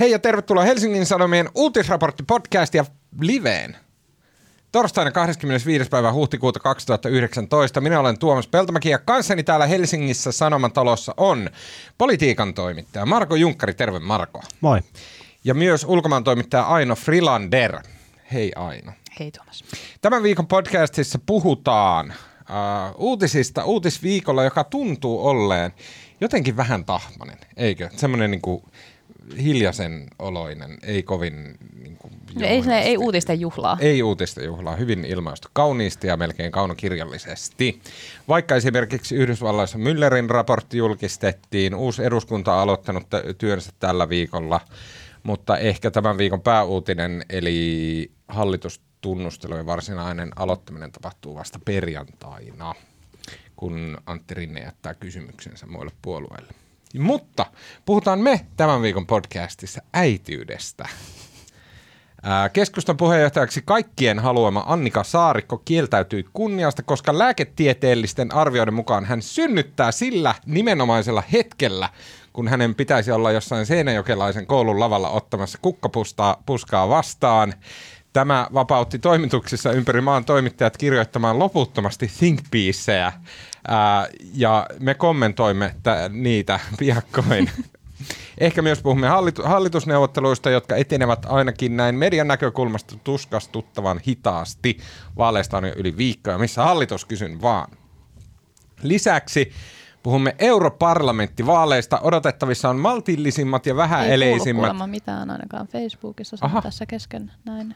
Hei ja tervetuloa Helsingin Sanomien uutisraportti-podcast ja liveen. Torstaina 25. päivä huhtikuuta 2019. Minä olen Tuomas Peltomäki ja kanssani täällä Helsingissä Sanoman talossa on politiikan toimittaja Marko Junkkari. Terve Marko. Moi. Ja myös ulkomaan toimittaja Aino Frilander. Hei Aino. Hei Tuomas. Tämän viikon podcastissa puhutaan uh, uutisista uutisviikolla, joka tuntuu olleen jotenkin vähän tahmanen, eikö? Semmoinen niin kuin hiljaisen oloinen, ei kovin... Niin kuin, ei, se, ei uutisten juhlaa. Ei uutisten juhlaa, hyvin ilmaistu. Kauniisti ja melkein kaunokirjallisesti. Vaikka esimerkiksi Yhdysvalloissa Müllerin raportti julkistettiin, uusi eduskunta on aloittanut työnsä tällä viikolla, mutta ehkä tämän viikon pääuutinen, eli hallitustunnustelujen varsinainen aloittaminen tapahtuu vasta perjantaina, kun Antti Rinne jättää kysymyksensä muille puolueille. Mutta puhutaan me tämän viikon podcastissa äitiydestä. Keskustan puheenjohtajaksi kaikkien haluama Annika Saarikko kieltäytyi kunniasta, koska lääketieteellisten arvioiden mukaan hän synnyttää sillä nimenomaisella hetkellä, kun hänen pitäisi olla jossain seinäjokelaisen koulun lavalla ottamassa kukkapuskaa vastaan. Tämä vapautti toimituksissa ympäri maan toimittajat kirjoittamaan loputtomasti think piecejä, ja me kommentoimme t- niitä piakkoin. Ehkä myös puhumme hallitu- hallitusneuvotteluista, jotka etenevät ainakin näin median näkökulmasta tuskastuttavan hitaasti. Vaaleista on jo yli viikkoja, missä hallitus kysyn vaan. Lisäksi Puhumme europarlamenttivaaleista. Odotettavissa on maltillisimmat ja vähäeleisimmät. Ei mitään ainakaan Facebookissa, tässä kesken näin.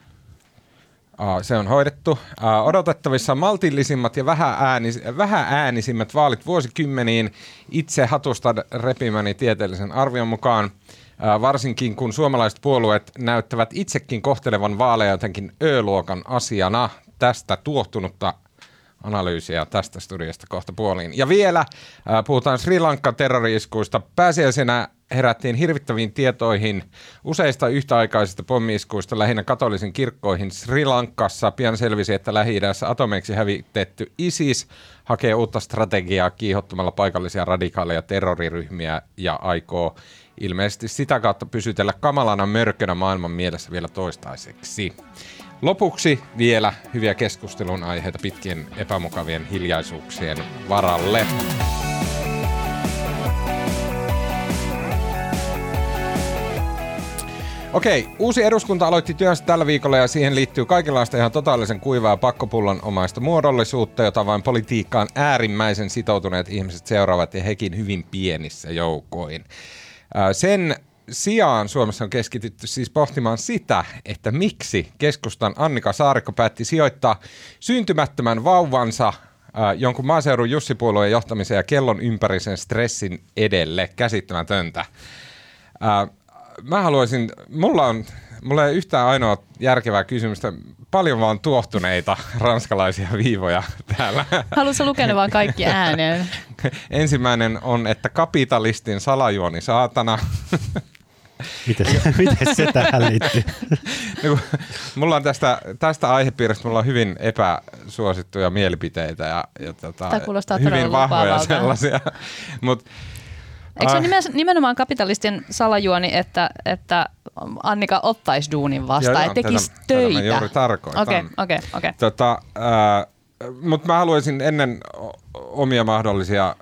Se on hoidettu. Odotettavissa maltillisimmat ja vähääänis, vähääänisimmät vaalit vuosikymmeniin itse hatusta repimäni tieteellisen arvion mukaan. Varsinkin kun suomalaiset puolueet näyttävät itsekin kohtelevan vaaleja jotenkin Ö-luokan asiana. Tästä tuottunutta analyysiä tästä studiosta kohta puoliin. Ja vielä puhutaan Sri Lankan terrori-iskuista. Pääsiäisenä herättiin hirvittäviin tietoihin useista yhtäaikaisista pommiiskuista lähinnä katolisen kirkkoihin Sri Lankassa. Pian selvisi, että lähi atomeiksi hävitetty ISIS hakee uutta strategiaa kiihottamalla paikallisia radikaaleja terroriryhmiä ja aikoo ilmeisesti sitä kautta pysytellä kamalana mörkönä maailman mielessä vielä toistaiseksi. Lopuksi vielä hyviä keskustelun aiheita pitkien epämukavien hiljaisuuksien varalle. Okei, uusi eduskunta aloitti työnsä tällä viikolla ja siihen liittyy kaikenlaista ihan totaalisen kuivaa pakkopullon omaista muodollisuutta, jota vain politiikkaan äärimmäisen sitoutuneet ihmiset seuraavat ja hekin hyvin pienissä joukoin. Sen sijaan Suomessa on keskitytty siis pohtimaan sitä, että miksi keskustan Annika Saarikko päätti sijoittaa syntymättömän vauvansa jonkun maaseudun Jussipuolueen johtamisen ja kellon ympärisen stressin edelle. Käsittämätöntä mä haluaisin, mulla on, mulla ei yhtään ainoa järkevää kysymystä, paljon vaan tuohtuneita ranskalaisia viivoja täällä. Haluatko lukea ne vaan kaikki ääneen? Ensimmäinen on, että kapitalistin salajuoni saatana. Miten se, miten se tähän liittyy? No, mulla on tästä, tästä aihepiiristä mulla on hyvin epäsuosittuja mielipiteitä ja, ja tota, hyvin vahvoja sellaisia. Mutta Eikö se ole nimenomaan kapitalistin salajuoni, että, että Annika ottaisi duunin vastaan, että tekisi tätä, töitä? Tätä mä juuri tarkoitan. Okei, okei, okei. Tota, äh, mutta mä haluaisin ennen omia mahdollisia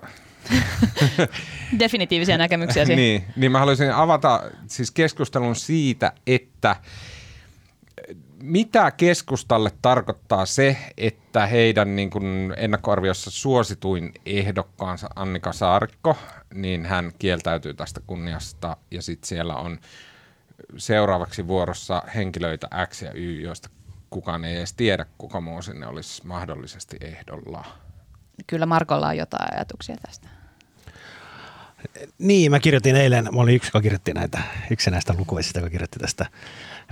definitiivisia näkemyksiä. niin, niin mä haluaisin avata siis keskustelun siitä, että mitä keskustalle tarkoittaa se, että heidän niin kuin ennakkoarviossa suosituin ehdokkaansa Annika Saarikko, niin hän kieltäytyy tästä kunniasta ja sitten siellä on seuraavaksi vuorossa henkilöitä X ja Y, joista kukaan ei edes tiedä, kuka muu sinne olisi mahdollisesti ehdolla. Kyllä Markolla on jotain ajatuksia tästä. Niin, mä kirjoitin eilen, mä olin yksi, joka kirjoitti näitä, yksi näistä lukuisista, joka kirjoitti tästä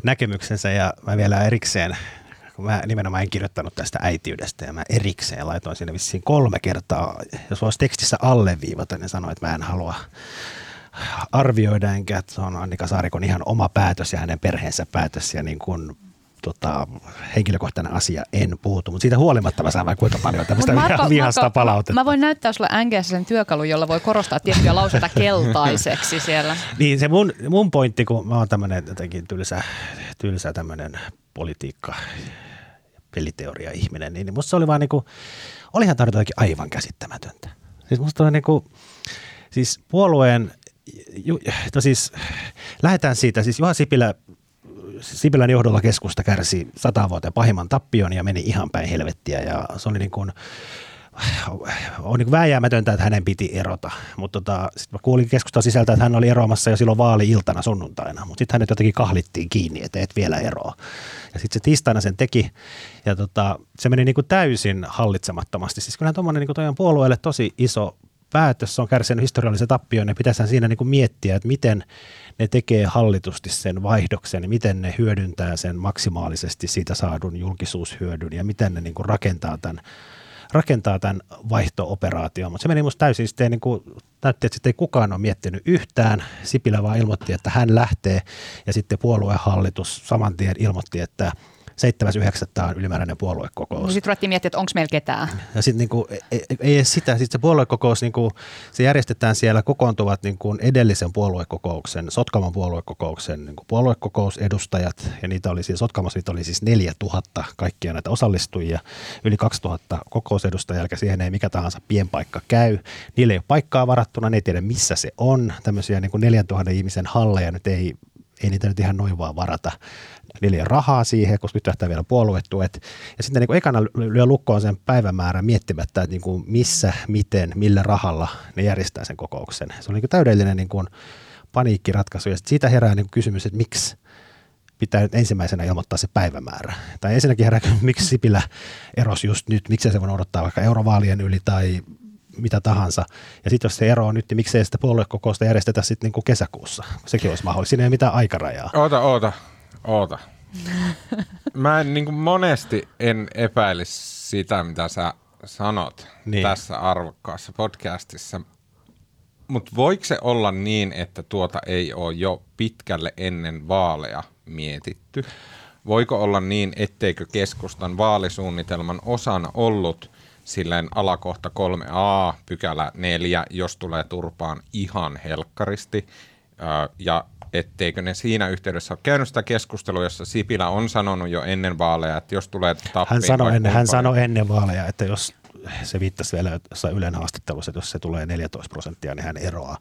näkemyksensä. Ja mä vielä erikseen, kun mä nimenomaan en kirjoittanut tästä äitiydestä ja mä erikseen laitoin sinne vissiin kolme kertaa, jos voisi tekstissä alleviivata, niin sanoin, että mä en halua arvioida, enkä että se on Annika Saarikon ihan oma päätös ja hänen perheensä päätös ja niin kuin tota, henkilökohtainen asia, en puutu, mutta siitä huolimatta mä saan kuinka paljon tämmöistä Marko, vihasta Marko, palautetta. Mä, voin näyttää sulle NGS sen työkalu, jolla voi korostaa tiettyjä lauseita keltaiseksi siellä. Niin se mun, mun pointti, kun mä oon tämmöinen jotenkin tylsä, tylsä tämmöinen politiikka peliteoria ihminen, niin musta se oli vaan niinku, olihan tämä jotenkin aivan käsittämätöntä. Siis musta oli niinku, siis puolueen, ju, no siis lähdetään siitä, siis Juha Sipilä Sipilän johdolla keskusta kärsi sata vuoteen pahimman tappion ja meni ihan päin helvettiä ja se oli niin kuin, on niin vääjäämätöntä, että hänen piti erota. Mutta tota, sitten kuulin keskustan sisältä, että hän oli eroamassa jo silloin vaali-iltana sunnuntaina, mutta sitten hänet jotenkin kahlittiin kiinni, että et vielä eroa. Ja sitten se tiistaina sen teki ja tota, se meni niin kuin täysin hallitsemattomasti. Siis kyllähän tuommoinen niin on puolueelle tosi iso päätös, se on kärsinyt historiallisen tappion ja pitäisi siinä niin kuin miettiä, että miten ne tekee hallitusti sen vaihdoksen ja miten ne hyödyntää sen maksimaalisesti siitä saadun julkisuushyödyn ja miten ne niin kuin rakentaa tämän rakentaa tämän vaihto-operaation, mutta se meni musta täysin sitten niin kuin, näytti, että sitten ei kukaan ole miettinyt yhtään. Sipilä vaan ilmoitti, että hän lähtee ja sitten puoluehallitus saman tien ilmoitti, että – 7.9. on ylimääräinen puoluekokous. No sitten ruvettiin miettiä, että onko meillä ketään. Ja sitten niinku, ei, ei edes sitä, sitten se puoluekokous, niinku, se järjestetään siellä, kokoontuvat niinku edellisen puoluekokouksen, Sotkamon puoluekokouksen niinku puoluekokousedustajat, ja niitä oli siis, Sotkamossa niitä oli siis 4000 kaikkia näitä osallistujia, yli 2000 kokousedustajia, eli siihen ei mikä tahansa pienpaikka käy. Niille ei ole paikkaa varattuna, ne ei tiedä missä se on, tämmöisiä niinku 4000 ihmisen halleja nyt ei ei niitä nyt ihan noin vaan varata. Niillä ei rahaa siihen, koska nyt tähtää vielä puoluetuet. Ja sitten niin kuin ekana lyö lukkoon sen päivämäärän miettimättä, että niin kuin missä, miten, millä rahalla ne järjestää sen kokouksen. Se on niin kuin täydellinen niin kuin paniikkiratkaisu. Ja siitä herää niin kuin kysymys, että miksi pitää nyt ensimmäisenä ilmoittaa se päivämäärä. Tai ensinnäkin herää, miksi Sipilä erosi just nyt, miksi se voi odottaa vaikka eurovaalien yli tai mitä tahansa. Ja sitten jos se ero on nyt, niin miksei sitä puoluekokousta järjestetä sitten niin kesäkuussa. Sekin olisi mahdollista. Siinä ei ole mitään aikarajaa. Oota, oota, oota. Mä en, niin kuin monesti en epäilisi sitä, mitä sä sanot niin. tässä arvokkaassa podcastissa. Mutta voiko se olla niin, että tuota ei ole jo pitkälle ennen vaaleja mietitty? Voiko olla niin, etteikö keskustan vaalisuunnitelman osana ollut silleen alakohta 3a, pykälä 4, jos tulee turpaan ihan helkkaristi. Ja etteikö ne siinä yhteydessä ole käynyt sitä keskustelua, jossa Sipilä on sanonut jo ennen vaaleja, että jos tulee tappiin... Hän sanoi ennen, hän sanoi ennen vaaleja, että jos se viittasi vielä jossain Ylen haastattelussa, että jos se tulee 14 prosenttia, niin hän eroaa.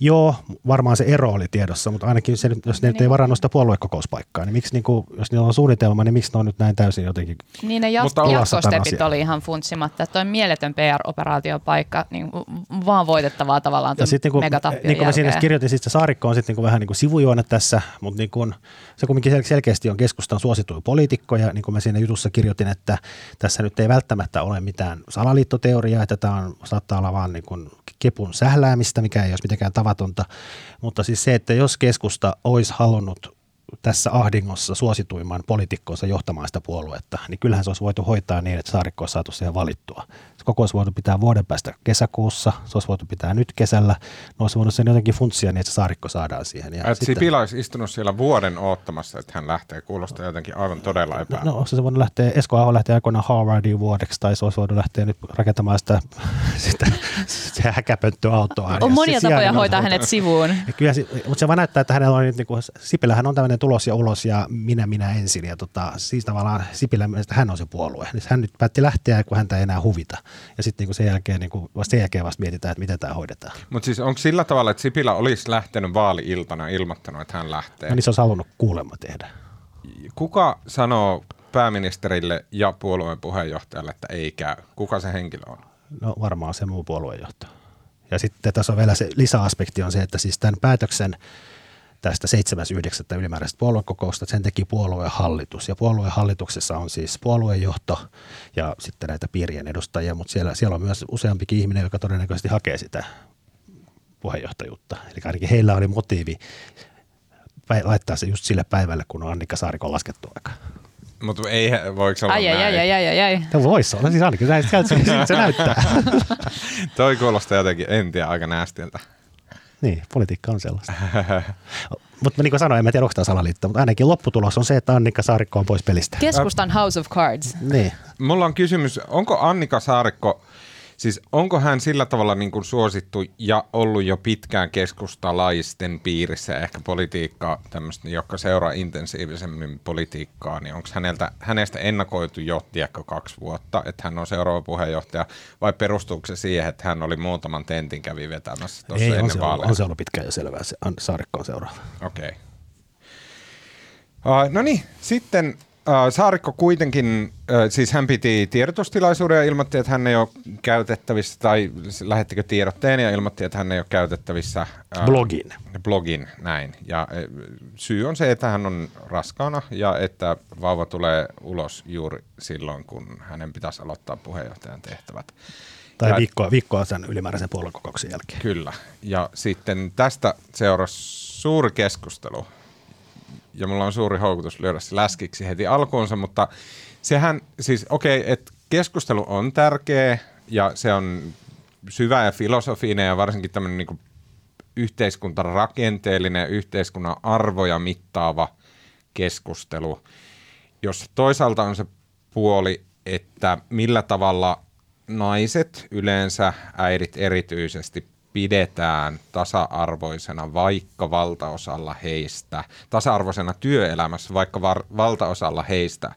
Joo, varmaan se ero oli tiedossa, mutta ainakin se, jos ne niin. ei varannut sitä puoluekokouspaikkaa, niin miksi, niin kuin, jos niillä on suunnitelma, niin miksi ne on nyt näin täysin jotenkin Niin ne jat- jatkostepit oli ihan funtsimatta, että toi mieletön PR-operaatiopaikka, niin vaan voitettavaa tavallaan ja sitten niin kuin, niin kuin mä siinä kirjoitin, sitten Saarikko on sitten niin vähän niin kuin sivujuone tässä, mutta niin kuin, se kuitenkin selkeästi on keskustan suosituin poliitikko, ja niin kuin mä siinä jutussa kirjoitin, että tässä nyt ei välttämättä ole mitään salaliittoteoriaa, että tämä on, saattaa olla vaan niin kuin kepun sähläämistä, mikä ei olisi mitenkään tavatonta. Mutta siis se, että jos keskusta olisi halunnut tässä ahdingossa suosituimman poliitikkoonsa johtamaan sitä puoluetta, niin kyllähän se olisi voitu hoitaa niin, että Saarikko olisi saatu siihen valittua. Se koko olisi voitu pitää vuoden päästä kesäkuussa, se olisi voitu pitää nyt kesällä, no olisi voinut sen jotenkin funtsia niin, että Saarikko saadaan siihen. Ja että Sipilä olisi istunut siellä vuoden oottamassa, että hän lähtee, kuulostaa jotenkin aivan todella epä. No, no se voinut lähteä, Esko Aho lähtee aikoinaan Harvardiin vuodeksi, tai se olisi voinut lähteä nyt rakentamaan sitä, sitä, sitä häkäpönttöautoa. On monia tapoja hoitaa hänet sivuun. Kyllä, mutta se vaan näyttää, että hänellä on nyt, niin kuin, Sipilähän on tämmöinen tulos ja ulos ja minä minä ensin. Ja tota, siis tavallaan Sipilä, hän on se puolue. Niin hän nyt päätti lähteä, kun häntä ei enää huvita. Ja sitten niin sen jälkeen, niin kuin, vasta sen jälkeen vasta mietitään, että miten tämä hoidetaan. Mutta siis onko sillä tavalla, että Sipilä olisi lähtenyt vaali-iltana ilmoittanut, että hän lähtee? No niin se olisi halunnut kuulemma tehdä. Kuka sanoo pääministerille ja puolueen puheenjohtajalle, että ei käy? Kuka se henkilö on? No varmaan se muu puoluejohtaja. Ja sitten tässä on vielä se lisäaspekti on se, että siis tämän päätöksen tästä 7.9. ylimääräisestä puoluekokousta, sen teki puoluehallitus. Ja puoluehallituksessa on siis puoluejohto ja sitten näitä piirien edustajia, mutta siellä, siellä on myös useampikin ihminen, joka todennäköisesti hakee sitä puheenjohtajuutta. Eli ainakin heillä oli motiivi laittaa se just sille päivälle, kun on Annika Saarikon laskettu aika. Mutta ei, voiko olla ai, näin? Ai, ai, ai, ai, ai. No voisi olla, siis ainakin se, se, se näyttää. Toi kuulostaa jotenkin, en tiedä, aika näästiltä. Niin, politiikka on sellaista. mutta niin kuin sanoin, en mä tiedä, onko tämä salaliitto, mutta ainakin lopputulos on se, että Annika Saarikko on pois pelistä. Keskustan House of Cards. Niin. Mulla on kysymys, onko Annika Saarikko Siis onko hän sillä tavalla niin kuin suosittu ja ollut jo pitkään keskustalaisten piirissä ehkä politiikkaa, tämmöistä, jotka seuraa intensiivisemmin politiikkaa, niin onko häneltä, hänestä ennakoitu jo, tiedätkö, kaksi vuotta, että hän on seuraava puheenjohtaja, vai perustuuko se siihen, että hän oli muutaman tentin kävi vetämässä tuossa Ei, ennen on se? Ollut, on se ollut pitkään jo selvää, se Saarikko on seuraava. Okei. Okay. Uh, no niin, sitten Saarikko kuitenkin, siis hän piti tiedotustilaisuuden ja ilmoitti, että hän ei ole käytettävissä, tai lähettikö tiedotteen ja ilmoitti, että hän ei ole käytettävissä. Blogin. Blogin, näin. Ja syy on se, että hän on raskaana ja että vauva tulee ulos juuri silloin, kun hänen pitäisi aloittaa puheenjohtajan tehtävät. Tai ja, viikkoa, viikkoa sen ylimääräisen puoluekokouksen jälkeen. Kyllä. Ja sitten tästä seurasi suuri keskustelu ja mulla on suuri houkutus lyödä se läskiksi heti alkuunsa, mutta sehän siis, okei, okay, että keskustelu on tärkeä ja se on syvä ja filosofinen ja varsinkin tämmöinen niin yhteiskuntarakenteellinen, yhteiskunnan arvoja mittaava keskustelu, jos toisaalta on se puoli, että millä tavalla naiset yleensä, äidit erityisesti pidetään tasa-arvoisena vaikka valtaosalla heistä, tasa-arvoisena työelämässä vaikka var, valtaosalla heistä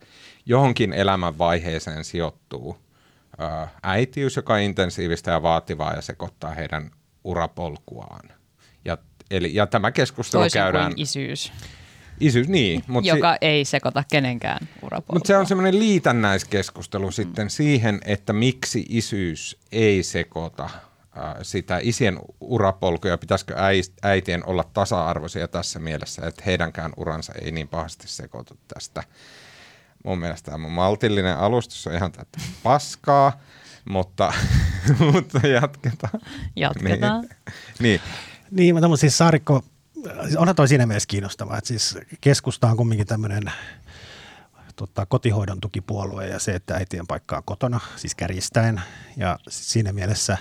johonkin elämänvaiheeseen sijoittuu ää, äitiys, joka on intensiivistä ja vaativaa ja sekoittaa heidän urapolkuaan. Ja, eli, ja tämä keskustelu Toisin käydään... Kuin isyys. Isyys, niin. Mutta joka si- ei sekoita kenenkään urapolkua. Mutta se on semmoinen liitännäiskeskustelu mm. sitten siihen, että miksi isyys ei sekoita sitä isien urapolkuja, pitäisikö äitien olla tasa-arvoisia tässä mielessä, että heidänkään uransa ei niin pahasti sekoitu tästä. Mun mielestä tämä maltillinen alustus on ihan tätä paskaa, mutta, mutta jatketaan. Jatketaan. Niin, niin. niin mutta siis Saarikko, onhan toi siinä mielessä kiinnostavaa, että siis keskusta on kumminkin tämmöinen tota, kotihoidon tukipuolue ja se, että äitien paikka on kotona, siis kärjistäen. Ja siinä mielessä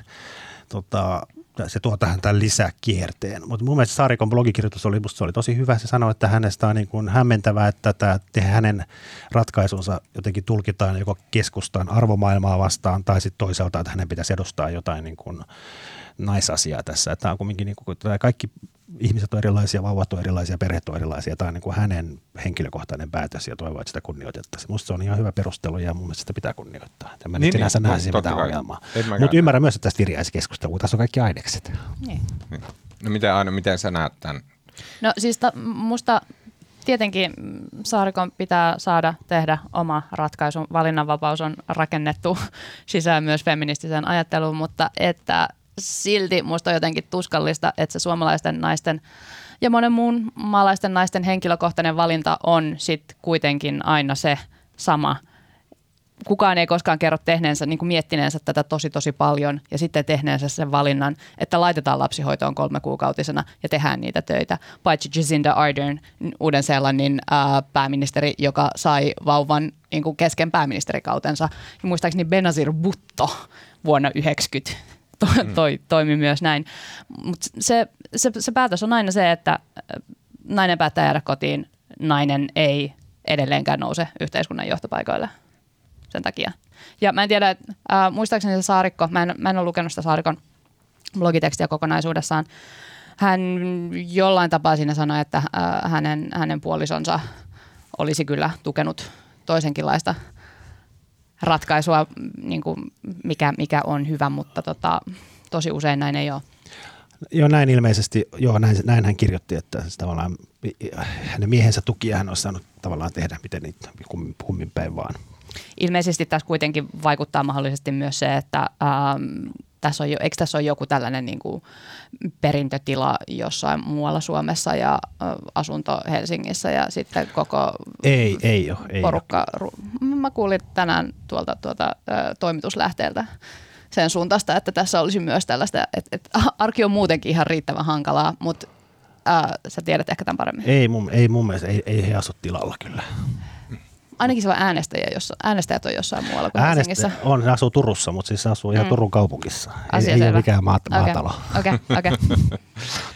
tota, se tuo tähän tämän lisäkierteen. Mutta mun mielestä Saarikon blogikirjoitus oli, musta se oli tosi hyvä. Se sanoi, että hänestä on niin kuin hämmentävää, että tämä, hänen ratkaisunsa jotenkin tulkitaan joko keskustan arvomaailmaa vastaan tai sitten toisaalta, että hänen pitäisi edustaa jotain niin kuin naisasiaa tässä. Tämä on kuitenkin niin kuin, kaikki ihmiset on erilaisia, vauvat on erilaisia, perheet on erilaisia. Tämä on niin kuin hänen henkilökohtainen päätös ja toivoo, että sitä kunnioitettaisiin. Minusta se on ihan hyvä perustelu ja mun mielestä sitä pitää kunnioittaa. Tämä niin, nyt sinänsä niin, näe siihen mitään ongelmaa. Mutta ymmärrän myös, että tästä viriäisi keskustelua. Tässä on kaikki ainekset. Niin. niin. No miten, Aino, miten sä näet tämän? No siis ta, musta tietenkin Saarikon pitää saada tehdä oma ratkaisu. Valinnanvapaus on rakennettu sisään myös feministiseen ajatteluun, mutta että silti musta on jotenkin tuskallista, että se suomalaisten naisten ja monen muun maalaisten naisten henkilökohtainen valinta on sitten kuitenkin aina se sama. Kukaan ei koskaan kerro tehneensä, niin kuin miettineensä tätä tosi tosi paljon ja sitten tehneensä sen valinnan, että laitetaan lapsihoitoon kolme kuukautisena ja tehdään niitä töitä. Paitsi Jacinda Ardern, Uuden-Seelannin ää, pääministeri, joka sai vauvan niin kuin kesken pääministerikautensa. Ja muistaakseni Benazir Bhutto vuonna 90 to, mm. toi, toimi myös näin. Mutta se, se, se päätös on aina se, että äh, nainen päättää jäädä kotiin, nainen ei edelleenkään nouse yhteiskunnan johtopaikoille sen takia. Ja mä en tiedä, että, äh, muistaakseni se Saarikko, mä en, mä en ole lukenut sitä Saarikon blogitekstiä kokonaisuudessaan, hän jollain tapaa siinä sanoi, että äh, hänen, hänen puolisonsa olisi kyllä tukenut toisenkinlaista ratkaisua, niin kuin mikä, mikä on hyvä, mutta tota, tosi usein näin ei ole. Joo, näin ilmeisesti, joo, näin, näin hän kirjoitti, että tavallaan hänen miehensä tukia hän olisi saanut tavallaan tehdä miten niitä kummin päin vaan. Ilmeisesti tässä kuitenkin vaikuttaa mahdollisesti myös se, että ähm, tässä on jo, eikö tässä ole joku tällainen niin kuin perintötila jossain muualla Suomessa ja asunto Helsingissä ja sitten koko ei, ei ole, ei porukka. Ole. Mä kuulin tänään tuolta tuota, äh, toimituslähteeltä sen suuntaista, että tässä olisi myös tällaista, että, että arki on muutenkin ihan riittävän hankalaa, mutta äh, sä tiedät ehkä tämän paremmin. Ei mun, ei mun mielestä, ei, ei he asu tilalla kyllä. Ainakin siellä on äänestäjiä, jossa, äänestäjät on jossain muualla kuin Äänestä, Helsingissä. on, se asuu Turussa, mutta siis se asuu ihan Mm. Turun kaupungissa. Asia ei, ei ole mikään maat, Okei, maatalo. Okei, okei.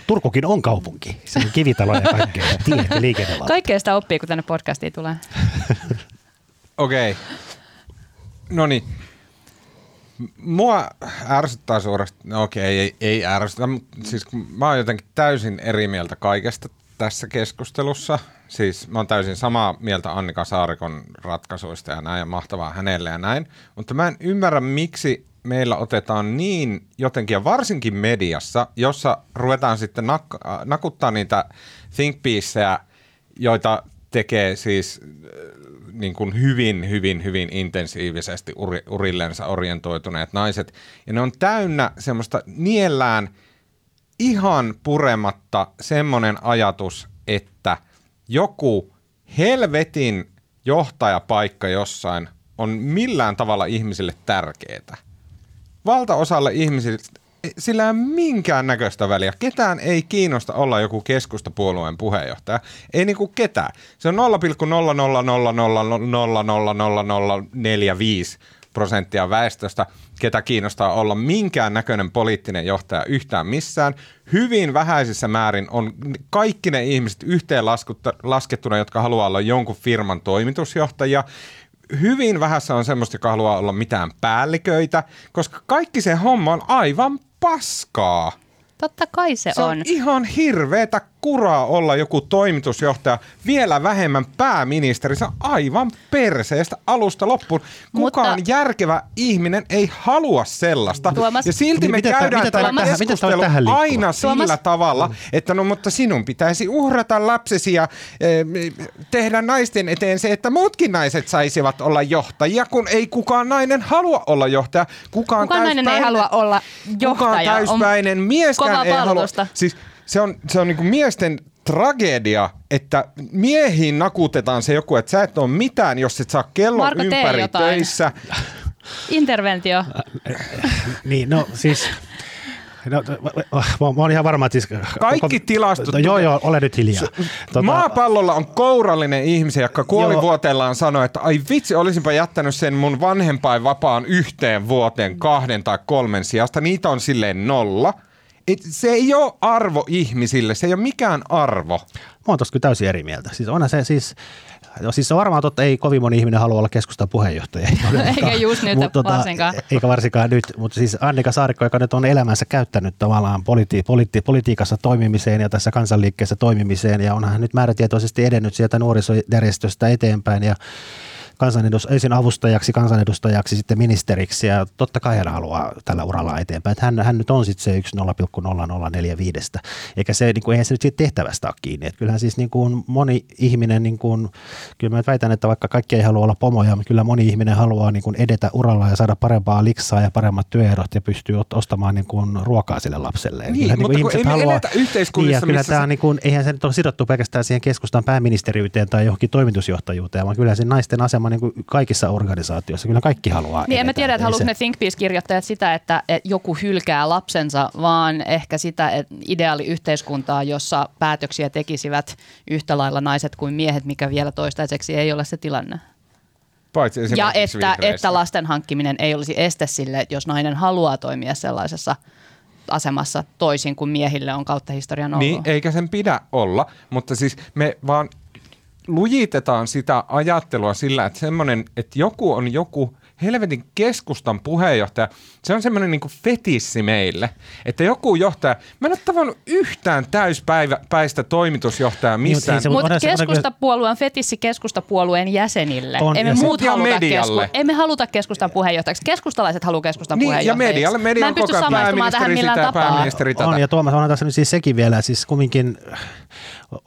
Turkukin on kaupunki. Se on kivitalo ja kaikkea. Tiet ja liikennevalta. Kaikkea sitä oppii, kun tänne podcastiin tulee. Okei. Okay. No niin. Mua ärsyttää suorastaan, no okei, okay, ei, ei ärsytä, mutta siis mä oon jotenkin täysin eri mieltä kaikesta tässä keskustelussa. Siis mä oon täysin samaa mieltä Annika Saarikon ratkaisuista ja näin, ja mahtavaa hänelle ja näin. Mutta mä en ymmärrä, miksi meillä otetaan niin jotenkin, ja varsinkin mediassa, jossa ruvetaan sitten nak- äh, nakuttaa niitä think piecejä, joita tekee siis äh, niin kuin hyvin, hyvin, hyvin intensiivisesti uri, urillensa orientoituneet naiset. Ja ne on täynnä semmoista niellään ihan purematta semmoinen ajatus, että joku helvetin johtajapaikka jossain on millään tavalla ihmisille tärkeää. Valtaosalle ihmisistä sillä ei ole minkään näköistä väliä. Ketään ei kiinnosta olla joku keskustapuolueen puheenjohtaja. Ei niinku ketään. Se on 0,000000045 prosenttia väestöstä, ketä kiinnostaa olla minkään näköinen poliittinen johtaja yhtään missään. Hyvin vähäisissä määrin on kaikki ne ihmiset yhteen laskettuna, jotka haluaa olla jonkun firman toimitusjohtajia. Hyvin vähässä on semmoista, joka haluaa olla mitään päälliköitä, koska kaikki se homma on aivan paskaa. Totta kai se, Se on on. ihan hirveetä kuraa olla joku toimitusjohtaja, vielä vähemmän pääministeri. Se on aivan perseestä alusta loppuun. Kukaan Mutta- järkevä ihminen ei halua sellaista. Tuomas- Ja silti me Mitä tää- käydään mitä tämä tähän- mitä tää keskustelu tähän aina sillä Tuomas- tavalla, että no mutta sinun pitäisi uhrata lapsesi ja eh, tehdä naisten eteen se, että muutkin naiset saisivat olla johtajia, kun ei kukaan nainen halua olla johtaja. Kukaan, Kukaan nainen ei täyspäinen- halua olla Kukaan johtaja. On täyspäinen mieskään kovaa ei halua. Siis se on, se on niinku miesten tragedia, että miehiin nakutetaan se joku, että sä et ole mitään, jos et saa kellon Marko, ympäri jotain. töissä. Interventio. Niin, no siis... No, mä, mä oon ihan varma, että siis... Kaikki tilastot- No, joo, joo, ole nyt hiljaa. Tota, Maapallolla on kourallinen ihmisiä, jotka kuolivuotellaan sanoo, että ai vitsi, olisinpa jättänyt sen mun vanhempainvapaan yhteen vuoteen kahden tai kolmen sijasta. Niitä on silleen nolla. Et se ei ole arvo ihmisille, se ei ole mikään arvo. Mä oon kyllä täysin eri mieltä. Siis onhan se siis, no siis se on varmaan totta, ei kovin moni ihminen halua olla keskustan puheenjohtaja. Eikä just nyt Mut varsinkaan. Eikä varsinkaan nyt, mutta siis Annika Saarikko, joka nyt on elämänsä käyttänyt tavallaan politi- politi- politiikassa toimimiseen ja tässä kansanliikkeessä toimimiseen ja onhan nyt määrätietoisesti edennyt sieltä nuorisojärjestöstä eteenpäin ja kansanedus, ensin avustajaksi, kansanedustajaksi, sitten ministeriksi ja totta kai hän haluaa tällä uralla eteenpäin. Että hän, hän nyt on sitten se yksi 0,0045, eikä se, niin kuin, eihän se nyt siitä tehtävästä ole kiinni. Että kyllähän siis niin kuin moni ihminen, niin kuin, kyllä mä väitän, että vaikka kaikki ei halua olla pomoja, mutta kyllä moni ihminen haluaa niin kuin edetä uralla ja saada parempaa liksaa ja paremmat työehdot ja pystyy ostamaan niin kuin ruokaa sille lapselle. Niin, Kyllä mutta kun ei me eletä yhteiskunnassa, niin, kyllä missä tämä se- niin kuin, eihän se nyt ole sidottu pelkästään siihen keskustan pääministeriyteen tai johonkin toimitusjohtajuuteen, vaan kyllä se naisten asema niin kuin kaikissa organisaatioissa, kyllä kaikki haluaa Niin en mä edetä. tiedä, että se- ne Think Piece-kirjoittajat sitä, että, että joku hylkää lapsensa, vaan ehkä sitä että ideaali yhteiskuntaa, jossa päätöksiä tekisivät yhtä lailla naiset kuin miehet, mikä vielä toistaiseksi ei ole se tilanne. Paitsi Ja että, vihreissä. että lasten hankkiminen ei olisi este sille, että jos nainen haluaa toimia sellaisessa asemassa toisin kuin miehille on kautta historian ollut. Niin, eikä sen pidä olla, mutta siis me vaan lujitetaan sitä ajattelua sillä, että semmoinen, että joku on joku helvetin keskustan puheenjohtaja, se on semmoinen niin fetissi meille, että joku johtaja, mä en ole tavannut yhtään täyspäistä toimitusjohtajaa Niin, missään. se- Mutta onhan onhan kyllä- keskustapuolue on fetissi keskustapuolueen jäsenille. On, emme ja muut Ja haluta, medialle. kesku- emme haluta keskustan puheenjohtajaksi. Keskustalaiset haluaa keskustan niin, ja puheenjohtajaksi. medialle, media Mä en pysty samaistumaan tähän millään sitä ja tapaa. pääministeri tätä. On, ja Tuomas, on tässä nyt siis sekin vielä, siis kumminkin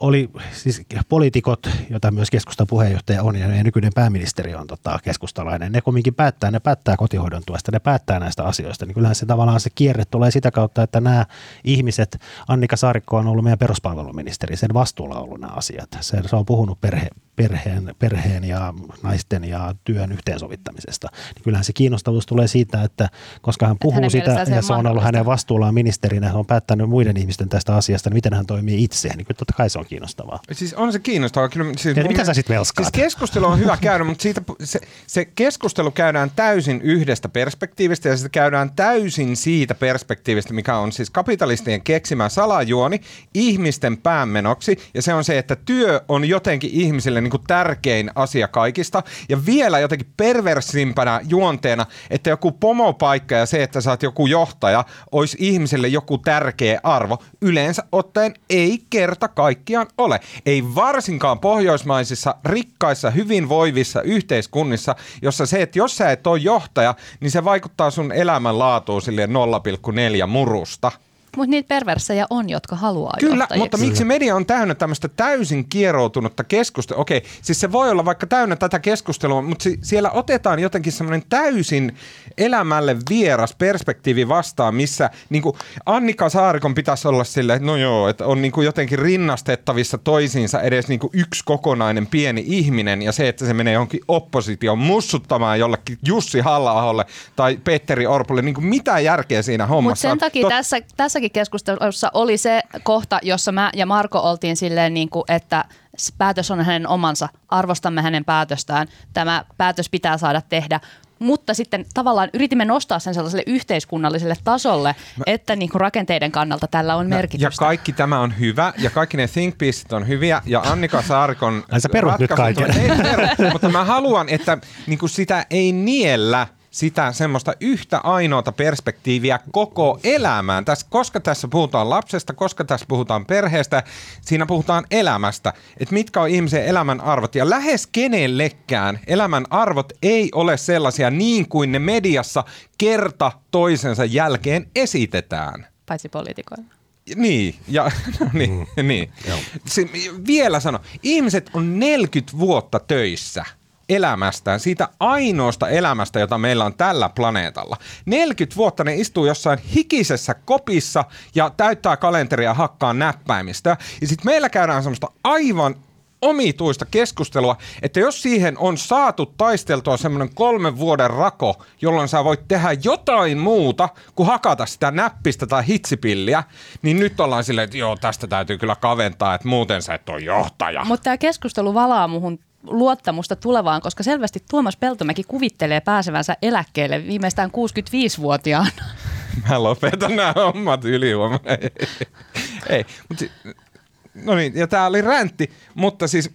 oli siis poliitikot, joita myös keskustan puheenjohtaja on, ja nykyinen pääministeri on tota, keskustalainen, ne kumminkin päättää, ne päättää kotihoidon tuesta, ne päättää näistä asioista, niin kyllähän se tavallaan se kierre tulee sitä kautta, että nämä ihmiset, Annika Saarikko on ollut meidän peruspalveluministeri, sen vastuulla on ollut nämä asiat, se, se on puhunut perhe, perheen, perheen ja naisten ja työn yhteensovittamisesta. Niin kyllähän se kiinnostavuus tulee siitä, että koska hän puhuu sitä ja se on ollut hänen vastuullaan ministerinä, hän on päättänyt muiden ihmisten tästä asiasta, niin miten hän toimii itse, niin totta kai se on kiinnostavaa. Siis on se kiinnostavaa. Kyllä, siis ja mitä sä sitten velskaat? Siis keskustelu on hyvä käydä, mutta siitä, se, se keskustelu käydään täysin yhdestä perspektiivistä ja se käydään täysin siitä perspektiivistä, mikä on siis kapitalistien keksimä salajuoni ihmisten päämenoksi ja se on se, että työ on jotenkin ihmisille niin kuin tärkein asia kaikista ja vielä jotenkin perversimpänä juonteena, että joku pomopaikka ja se, että sä oot joku johtaja, olisi ihmiselle joku tärkeä arvo. Yleensä ottaen ei kerta kaikkiaan ole. Ei varsinkaan pohjoismaisissa, rikkaissa, hyvinvoivissa yhteiskunnissa, jossa se, että jos sä et ole johtaja, niin se vaikuttaa sun elämänlaatuun sille 0,4 murusta. Mutta niitä perversejä on, jotka haluaa Kyllä, johtajiksi. mutta miksi media on täynnä tämmöistä täysin kieroutunutta keskustelua? Okei, siis se voi olla vaikka täynnä tätä keskustelua, mutta si- siellä otetaan jotenkin semmoinen täysin elämälle vieras perspektiivi vastaan, missä niin Annika Saarikon pitäisi olla sille, että no joo, että on niin jotenkin rinnastettavissa toisiinsa edes niin kuin yksi kokonainen pieni ihminen ja se, että se menee johonkin oppositioon mussuttamaan jollekin Jussi halla tai Petteri Orpolle, niin kuin mitä järkeä siinä hommassa Mutta sen on? takia Tot- tässä, tässäkin keskustelussa oli se kohta, jossa mä ja Marko oltiin silleen, niin kuin, että päätös on hänen omansa, arvostamme hänen päätöstään, tämä päätös pitää saada tehdä. Mutta sitten tavallaan yritimme nostaa sen sellaiselle yhteiskunnalliselle tasolle, mä, että niin kuin rakenteiden kannalta tällä on merkitystä. Ja kaikki tämä on hyvä, ja kaikki ne think pieceit on hyviä, ja Annika Saarikon Ai sä perut nyt on- kaiken. Ei peru, mutta mä haluan, että niin kuin sitä ei niellä sitä semmoista yhtä ainoata perspektiiviä koko elämään. Tässä, koska tässä puhutaan lapsesta, koska tässä puhutaan perheestä, siinä puhutaan elämästä, että mitkä on ihmisen elämän arvot. Ja lähes kenellekään elämän arvot ei ole sellaisia niin kuin ne mediassa kerta toisensa jälkeen esitetään. Paitsi poliitikoilla. Niin, ja no niin, mm. niin. Se, vielä sano, ihmiset on 40 vuotta töissä elämästään, siitä ainoasta elämästä, jota meillä on tällä planeetalla. 40 vuotta ne istuu jossain hikisessä kopissa ja täyttää kalenteria hakkaa näppäimistä. Ja sitten meillä käydään semmoista aivan omituista keskustelua, että jos siihen on saatu taisteltua semmoinen kolmen vuoden rako, jolloin sä voit tehdä jotain muuta kuin hakata sitä näppistä tai hitsipilliä, niin nyt ollaan silleen, että joo, tästä täytyy kyllä kaventaa, että muuten sä et ole johtaja. Mutta tämä keskustelu valaa muhun luottamusta tulevaan, koska selvästi Tuomas Peltomäki kuvittelee pääsevänsä eläkkeelle viimeistään 65-vuotiaana. Mä lopetan nämä hommat ylihuomenna. Ei, ei. Mut, no niin, ja tää oli räntti, mutta siis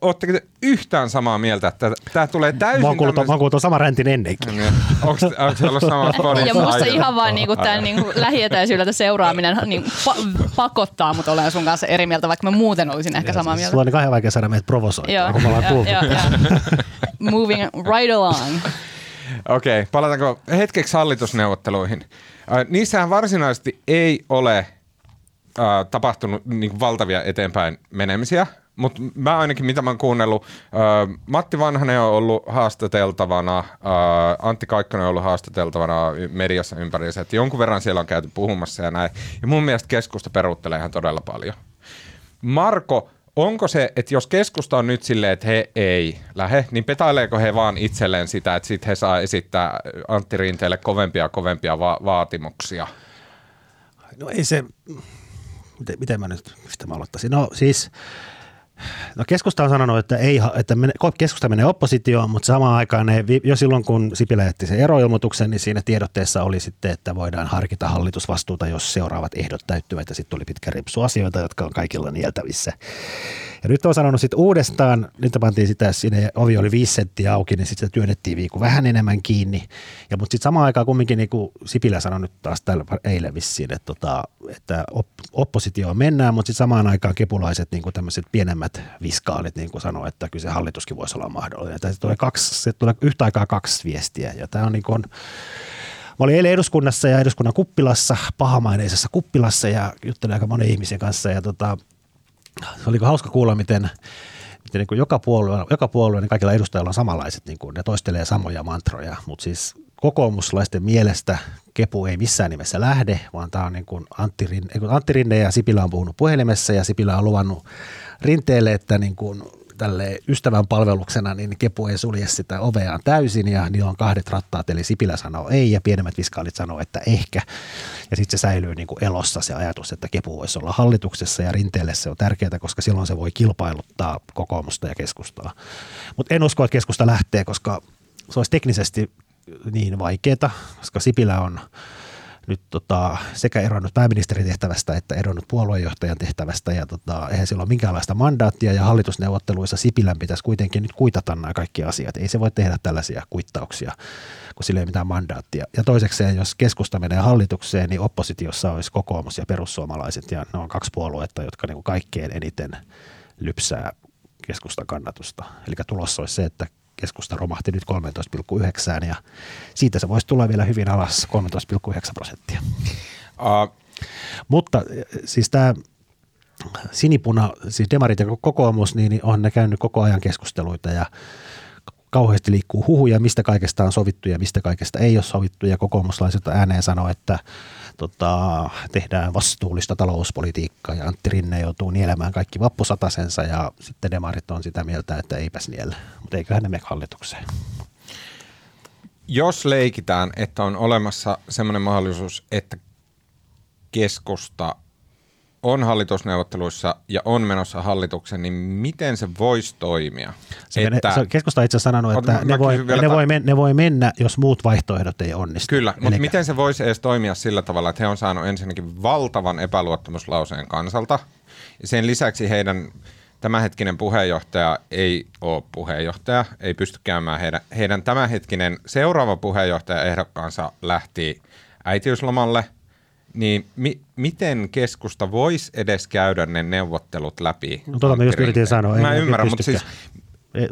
ootteko te yhtään samaa mieltä, että tämä tulee täysin... Mä oon kuullut, tämmöis- mä oon kuullut tuon saman räntin ennenkin. Onko se ollut podissa? Ja musta aikaisemmin? ihan vaan niinku tämän niinku lähietäisyydeltä seuraaminen niin pa- pakottaa mut olemaan sun kanssa eri mieltä, vaikka mä muuten olisin ehkä samaa mieltä. Sulla on niin kauhean vaikea saada meitä provosoitua, kun me ollaan kuultu. joo, joo. Moving right along. Okei, okay, palataanko hetkeksi hallitusneuvotteluihin. Äh, niissähän varsinaisesti ei ole äh, tapahtunut niin valtavia eteenpäin menemisiä, mutta mä ainakin mitä mä oon kuunnellut, äh, Matti Vanhanen on ollut haastateltavana, äh, Antti Kaikkonen on ollut haastateltavana mediassa ympäriinsä, että jonkun verran siellä on käyty puhumassa ja näin. Ja mun mielestä keskusta peruuttelee ihan todella paljon. Marko, onko se, että jos keskusta on nyt silleen, että he ei lähde, niin petaileeko he vaan itselleen sitä, että sitten he saa esittää Antti Rinteelle kovempia kovempia va- vaatimuksia? No ei se, miten, miten mä nyt, mistä mä aloittaisin? No siis, no keskusta on sanonut, että, ei, että keskusta menee oppositioon, mutta samaan aikaan ne, jo silloin kun Sipilä jätti sen eroilmoituksen, niin siinä tiedotteessa oli sitten, että voidaan harkita hallitusvastuuta, jos seuraavat ehdot täyttyvät ja sitten tuli pitkä ripsu asioita, jotka on kaikilla nieltävissä. Ja nyt on sanonut sitten uudestaan, nyt pantiin sitä, sinne ovi oli viisi senttiä auki, niin sitten sitä työnnettiin viikko vähän enemmän kiinni. Ja, mutta sitten samaan aikaan kumminkin niin kuin Sipilä sanoi nyt taas täällä eilen vissiin, että, tota, että op, mennään, mutta sitten samaan aikaan kepulaiset niin kuin tämmöiset pienemmät viskaalit niin kuin sanoo, että kyllä se hallituskin voisi olla mahdollinen. Tässä tulee, kaksi, se tulee yhtä aikaa kaksi viestiä ja tämä on niin kuin, Mä olin eilen eduskunnassa ja eduskunnan kuppilassa, pahamaineisessa kuppilassa ja juttelin aika monen ihmisen kanssa ja tota, se oli hauska kuulla, miten, miten niin kuin joka, puolue, joka puolue, niin kaikilla edustajilla on samanlaiset, niin kuin, ne toistelee samoja mantroja, mutta siis kokoomuslaisten mielestä Kepu ei missään nimessä lähde, vaan tämä on niin kuin Antti, Rinne, Antti Rinne ja Sipilä on puhunut puhelimessa ja Sipilä on luvannut Rinteelle, että niin kuin tälle ystävän palveluksena, niin Kepu ei sulje sitä oveaan täysin ja niillä on kahdet rattaat, eli Sipilä sanoo ei ja pienemmät viskaalit sanoo, että ehkä. Ja sitten se säilyy niin kuin elossa se ajatus, että Kepu voisi olla hallituksessa ja rinteelle se on tärkeää, koska silloin se voi kilpailuttaa kokoomusta ja keskustaa. Mutta en usko, että keskusta lähtee, koska se olisi teknisesti niin vaikeaa, koska Sipilä on nyt tota, sekä eronnut pääministerin tehtävästä että eronnut puoluejohtajan tehtävästä ja tota, eihän sillä ole minkäänlaista mandaattia ja hallitusneuvotteluissa Sipilän pitäisi kuitenkin nyt kuitata nämä kaikki asiat. Ei se voi tehdä tällaisia kuittauksia, kun sillä ei ole mitään mandaattia. Ja toisekseen, jos keskusta menee hallitukseen, niin oppositiossa olisi kokoomus ja perussuomalaiset ja ne on kaksi puoluetta, jotka niin kaikkein eniten lypsää keskustan kannatusta. Eli tulossa olisi se, että keskusta romahti nyt 13,9 ja siitä se voisi tulla vielä hyvin alas 13,9 prosenttia. Uh. Mutta siis tämä sinipuna, siis demarit ja kokoomus, niin on ne käynyt koko ajan keskusteluita ja kauheasti liikkuu huhuja, mistä kaikesta on sovittu ja mistä kaikesta ei ole sovittu ja kokoomuslaiset ääneen sanoo, että tota, tehdään vastuullista talouspolitiikkaa ja Antti Rinne joutuu nielemään kaikki vappusatasensa ja sitten demarit on sitä mieltä, että eipäs niellä, mutta eiköhän ne mene hallitukseen. Jos leikitään, että on olemassa sellainen mahdollisuus, että keskusta on hallitusneuvotteluissa ja on menossa hallituksen, niin miten se voisi toimia? Se, että, se keskusta itse asiassa sanonut, että ne voi, ne, voi men, ne voi mennä, jos muut vaihtoehdot ei onnistu. Kyllä, Elikkä. mutta miten se voisi edes toimia sillä tavalla, että he on saanut ensinnäkin valtavan epäluottamuslauseen kansalta. Sen lisäksi heidän tämänhetkinen puheenjohtaja ei ole puheenjohtaja, ei pysty käymään heidän, heidän tämänhetkinen seuraava puheenjohtaja ehdokkaansa lähti äitiyslomalle – niin mi- miten keskusta voisi edes käydä ne neuvottelut läpi? No tuota mä just yritin sanoa. Mä ymmärrän, mutta siis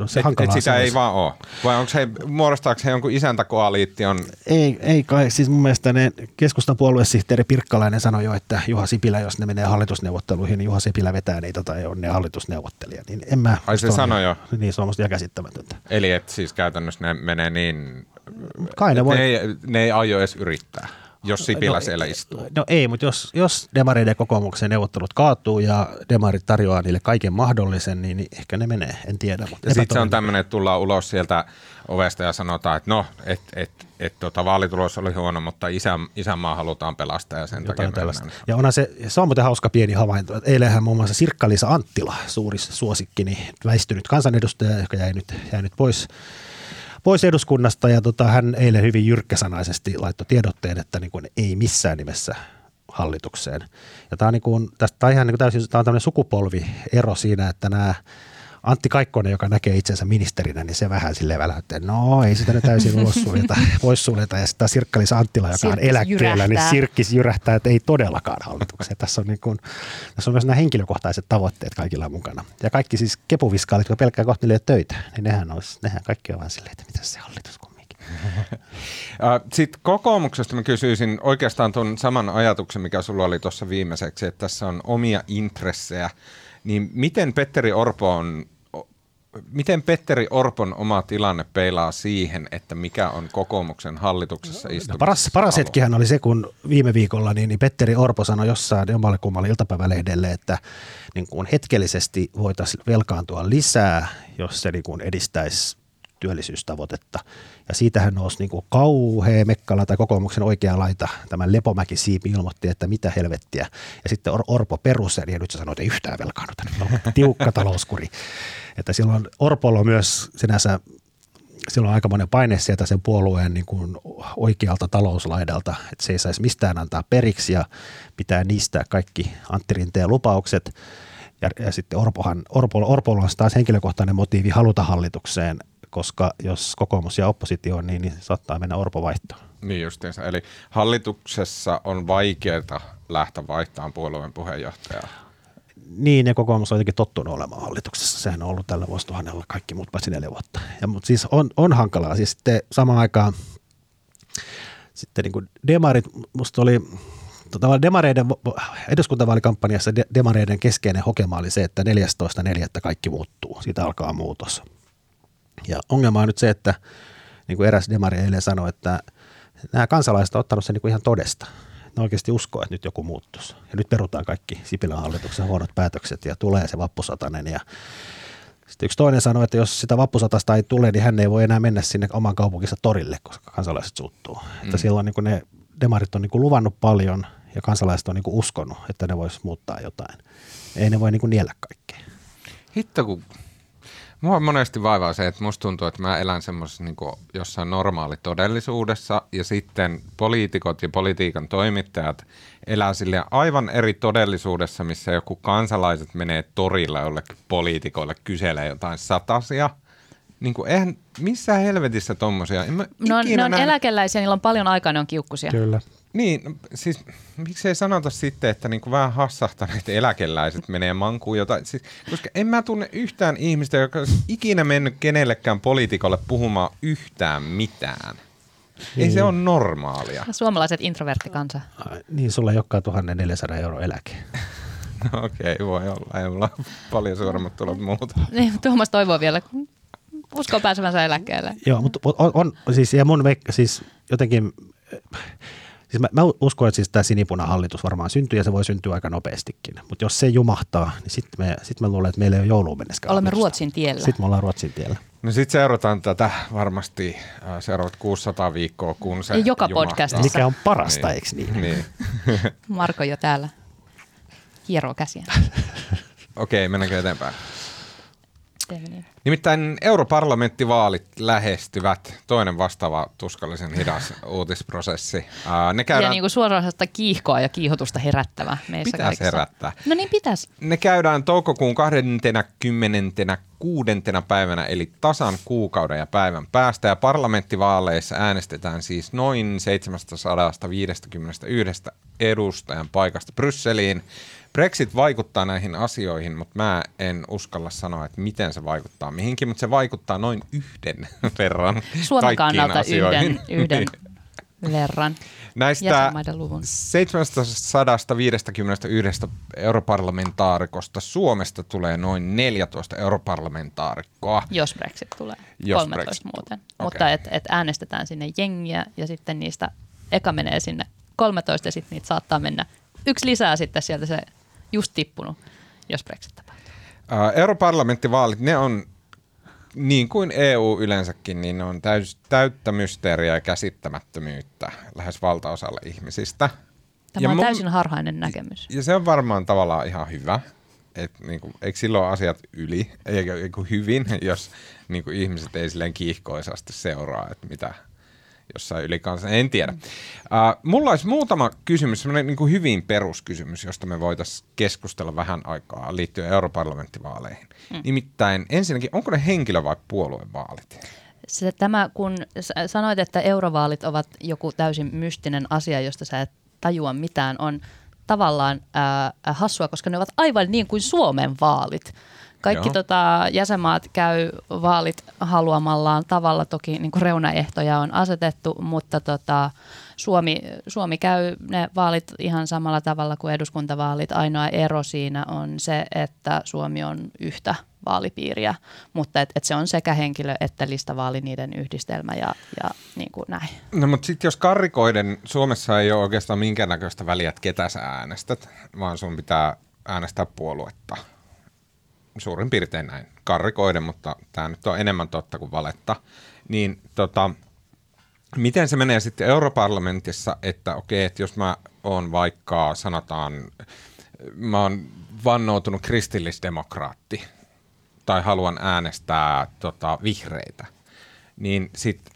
se et, et sitä ei vaan ole. Vai onko he, muodostaako he jonkun isäntäkoaliition? Ei, ei kai. Siis mun mielestä ne keskustan puoluesihteeri Pirkkalainen sanoi jo, että Juha Sipilä, jos ne menee hallitusneuvotteluihin, niin Juha Sipilä vetää niitä tai on ne hallitusneuvottelija. Niin en mä Ai se sanoi jo? Niin, se on musta ihan käsittämätöntä. Eli että siis käytännössä ne menee niin... Kai ne, voi... ne, ei, ne ei aio edes yrittää jos Sipilä no, siellä istuu. No ei, mutta jos, jos demareiden ja kokoomuksen neuvottelut kaatuu ja demarit tarjoaa niille kaiken mahdollisen, niin, niin ehkä ne menee, en tiedä. Mutta ja sitten se on tämmöinen, että tullaan ulos sieltä ovesta ja sanotaan, että no, että et, et, tota, vaalitulos oli huono, mutta isä, isänmaa halutaan pelastaa ja sen Jotain takia Ja onhan se, se on muuten hauska pieni havainto. Eilenhän muun muassa Sirkka-Liisa Anttila, suuri suosikkini, väistynyt kansanedustaja, joka jäi nyt, jäi nyt pois pois eduskunnasta ja tota, hän eilen hyvin jyrkkäsanaisesti laittoi tiedotteen, että niin kuin ei missään nimessä hallitukseen. Ja tämä on, niin kuin, tästä, tämä on ihan niin kuin täysin tämä on sukupolviero siinä, että nämä Antti Kaikkonen, joka näkee itsensä ministerinä, niin se vähän silleen väläyttää, että no ei sitä nyt täysin ulos suljeta, pois suljeta. Ja sitten Sirkkalis Anttila, joka Sirkkis on eläkkeellä, niin jyrähtää. niin Sirkkis jyrähtää, että ei todellakaan hallitukseen. Tässä on, niin kuin, tässä on myös nämä henkilökohtaiset tavoitteet kaikilla mukana. Ja kaikki siis kepuviskaalit, jotka pelkkää kohti töitä, niin nehän, olisi, nehän kaikki on vaan silleen, että mitä se hallitus kumminkin. Sitten kokoomuksesta mä kysyisin oikeastaan tuon saman ajatuksen, mikä sulla oli tuossa viimeiseksi, että tässä on omia intressejä. Niin miten Petteri Orpo on miten Petteri Orpon oma tilanne peilaa siihen, että mikä on kokoomuksen hallituksessa istumisessa? No, paras, paras hetkihän oli se, kun viime viikolla niin, niin Petteri Orpo sanoi jossain jommalle kummalle iltapäivälehdelle, että niin kuin hetkellisesti voitaisiin velkaantua lisää, jos se niin kuin edistäisi työllisyystavoitetta. Ja siitähän nousi niin kuin kauhea mekkala tai kokoomuksen oikea laita. Tämä Lepomäki Siipi ilmoitti, että mitä helvettiä. Ja sitten Or- Orpo peruseli ja nyt se sanoi, että ei yhtään velkaannuta. Tiukka talouskuri. Että silloin Orpolla myös sinänsä silloin on aika monen paine sieltä sen puolueen niin kuin oikealta talouslaidalta, että se ei saisi mistään antaa periksi ja pitää niistä kaikki Antti Rinteen lupaukset. Ja, ja sitten Orpohan, Orpo, Orpolla on taas henkilökohtainen motiivi haluta hallitukseen, koska jos kokoomus ja oppositio on niin, niin saattaa mennä Orpo vaihtoon. Niin justiinsa. Eli hallituksessa on vaikeaa lähteä vaihtamaan puolueen puheenjohtajaa. Niin, ja kokoomus on jotenkin tottunut olemaan hallituksessa. Sehän on ollut tällä vuosituhannella kaikki muut paitsi neljä vuotta. Ja, mutta siis on, on hankalaa. Siis sitten samaan aikaan sitten niin kuin demarit, musta oli tota, demareiden eduskuntavaalikampanjassa demareiden keskeinen hokema oli se, että 14.4. kaikki muuttuu. Siitä alkaa muutos. Ja ongelma on nyt se, että niin kuin eräs demari eilen sanoi, että nämä kansalaiset ovat ottanut sen niin kuin ihan todesta ne oikeasti uskoo, että nyt joku muuttuisi. Ja nyt perutaan kaikki Sipilän hallituksen huonot päätökset ja tulee se vappusatanen ja Sitten yksi toinen sanoi, että jos sitä vappusatasta ei tule, niin hän ei voi enää mennä sinne oman kaupunkinsa torille, koska kansalaiset suuttuu. Mm. Että silloin niin ne demarit on niin luvannut paljon ja kansalaiset on niin uskonut, että ne vois muuttaa jotain. Ei ne voi niin niellä kaikkea. Hitto, kun Mua monesti vaivaa se, että musta tuntuu, että mä elän semmoisessa niin jossain normaali todellisuudessa ja sitten poliitikot ja politiikan toimittajat elää sille aivan eri todellisuudessa, missä joku kansalaiset menee torilla jollekin poliitikoille kyselee jotain satasia. Niin kuin, eihän, missä helvetissä tommosia? En no, ne on näin... eläkeläisiä, niillä on paljon aikaa, ne on kiukkusia. Kyllä. Niin, no, siis miksei sanota sitten, että niinku vähän hassahtaneet eläkeläiset menee mankuun jotain. Siis, koska en mä tunne yhtään ihmistä, joka olisi ikinä mennyt kenellekään poliitikolle puhumaan yhtään mitään. Niin. Ei se niin. ole normaalia. Suomalaiset introverttikansa. Niin, sulla ei olekaan 1400 euro eläke. No okei, okay, voi olla. Ei mulla paljon suuremmat tulot muuta. Niin, Tuomas toivoo vielä, uskoo pääsevänsä eläkkeelle. Joo, mutta on, on siis, ja mun veikka, siis jotenkin Siis mä, mä uskon, että siis tämä sinipunahallitus varmaan syntyy ja se voi syntyä aika nopeastikin. Mutta jos se jumahtaa, niin sitten me, sit me luulen, että meillä ei ole jouluun mennessä. Olemme Ruotsin tiellä. Sitten me ollaan Ruotsin tiellä. No sitten seurataan tätä varmasti äh, seuraavat 600 viikkoa, kun se Joka jumahtaa. podcastissa. Mikä on parasta, niin. eikö niin? niin. Marko jo täällä hieroo käsiä. Okei, mennäänkö eteenpäin? Niin. Nimittäin europarlamenttivaalit lähestyvät. Toinen vastaava tuskallisen hidas uutisprosessi. Ää, ne käydään... Ja niin kuin suorastaan kiihkoa ja kiihotusta herättävä meissä Pitäisi kaikissa. herättää. No niin pitäisi. Ne käydään toukokuun 26. päivänä, eli tasan kuukauden ja päivän päästä. Ja parlamenttivaaleissa äänestetään siis noin 751 edustajan paikasta Brysseliin. Brexit vaikuttaa näihin asioihin, mutta mä en uskalla sanoa, että miten se vaikuttaa mihinkin, mutta se vaikuttaa noin yhden verran Suomen kannalta yhden, yhden verran. Näistä 751 europarlamentaarikosta Suomesta tulee noin 14 europarlamentaarikkoa. Jos Brexit tulee, Jos 13 Brexit. muuten. Okay. Mutta et, et äänestetään sinne jengiä ja sitten niistä eka menee sinne 13 ja sitten niitä saattaa mennä yksi lisää sitten sieltä se just tippunut, jos Brexit tapahtuu? Uh, europarlamenttivaalit, ne on niin kuin EU yleensäkin, niin ne on täys, täyttä mysteeriä ja käsittämättömyyttä lähes valtaosalle ihmisistä. Tämä ja on mun, täysin harhainen näkemys. Ja se on varmaan tavallaan ihan hyvä. Et niin kuin, eikö silloin asiat yli, eikä, hyvin, jos niin kuin ihmiset ei silleen kiihkoisasti seuraa, että mitä jossain ylikansa, en tiedä. Uh, mulla olisi muutama kysymys, semmoinen niin kuin hyvin peruskysymys, josta me voitaisiin keskustella vähän aikaa liittyen europarlamenttivaaleihin. Mm. Nimittäin ensinnäkin, onko ne henkilö- vai puoluevaalit? Se, tämä, kun sanoit, että eurovaalit ovat joku täysin mystinen asia, josta sä et tajua mitään, on tavallaan ää, hassua, koska ne ovat aivan niin kuin Suomen vaalit. Kaikki tota, jäsenmaat käy vaalit haluamallaan tavalla, toki niin kuin reunaehtoja on asetettu, mutta tota, Suomi, Suomi käy ne vaalit ihan samalla tavalla kuin eduskuntavaalit. Ainoa ero siinä on se, että Suomi on yhtä vaalipiiriä, mutta et, et se on sekä henkilö että listavaali niiden yhdistelmä ja, ja niin kuin näin. No mutta sitten jos karrikoiden, Suomessa ei ole oikeastaan minkäännäköistä väliä, että ketä sä äänestät, vaan sun pitää äänestää puoluetta – suurin piirtein näin. Karrikoiden, mutta tämä nyt on enemmän totta kuin valetta, niin tota, miten se menee sitten europarlamentissa, että okei, että jos mä oon vaikka, sanotaan, mä oon vannoutunut kristillisdemokraatti tai haluan äänestää tota, vihreitä, niin sitten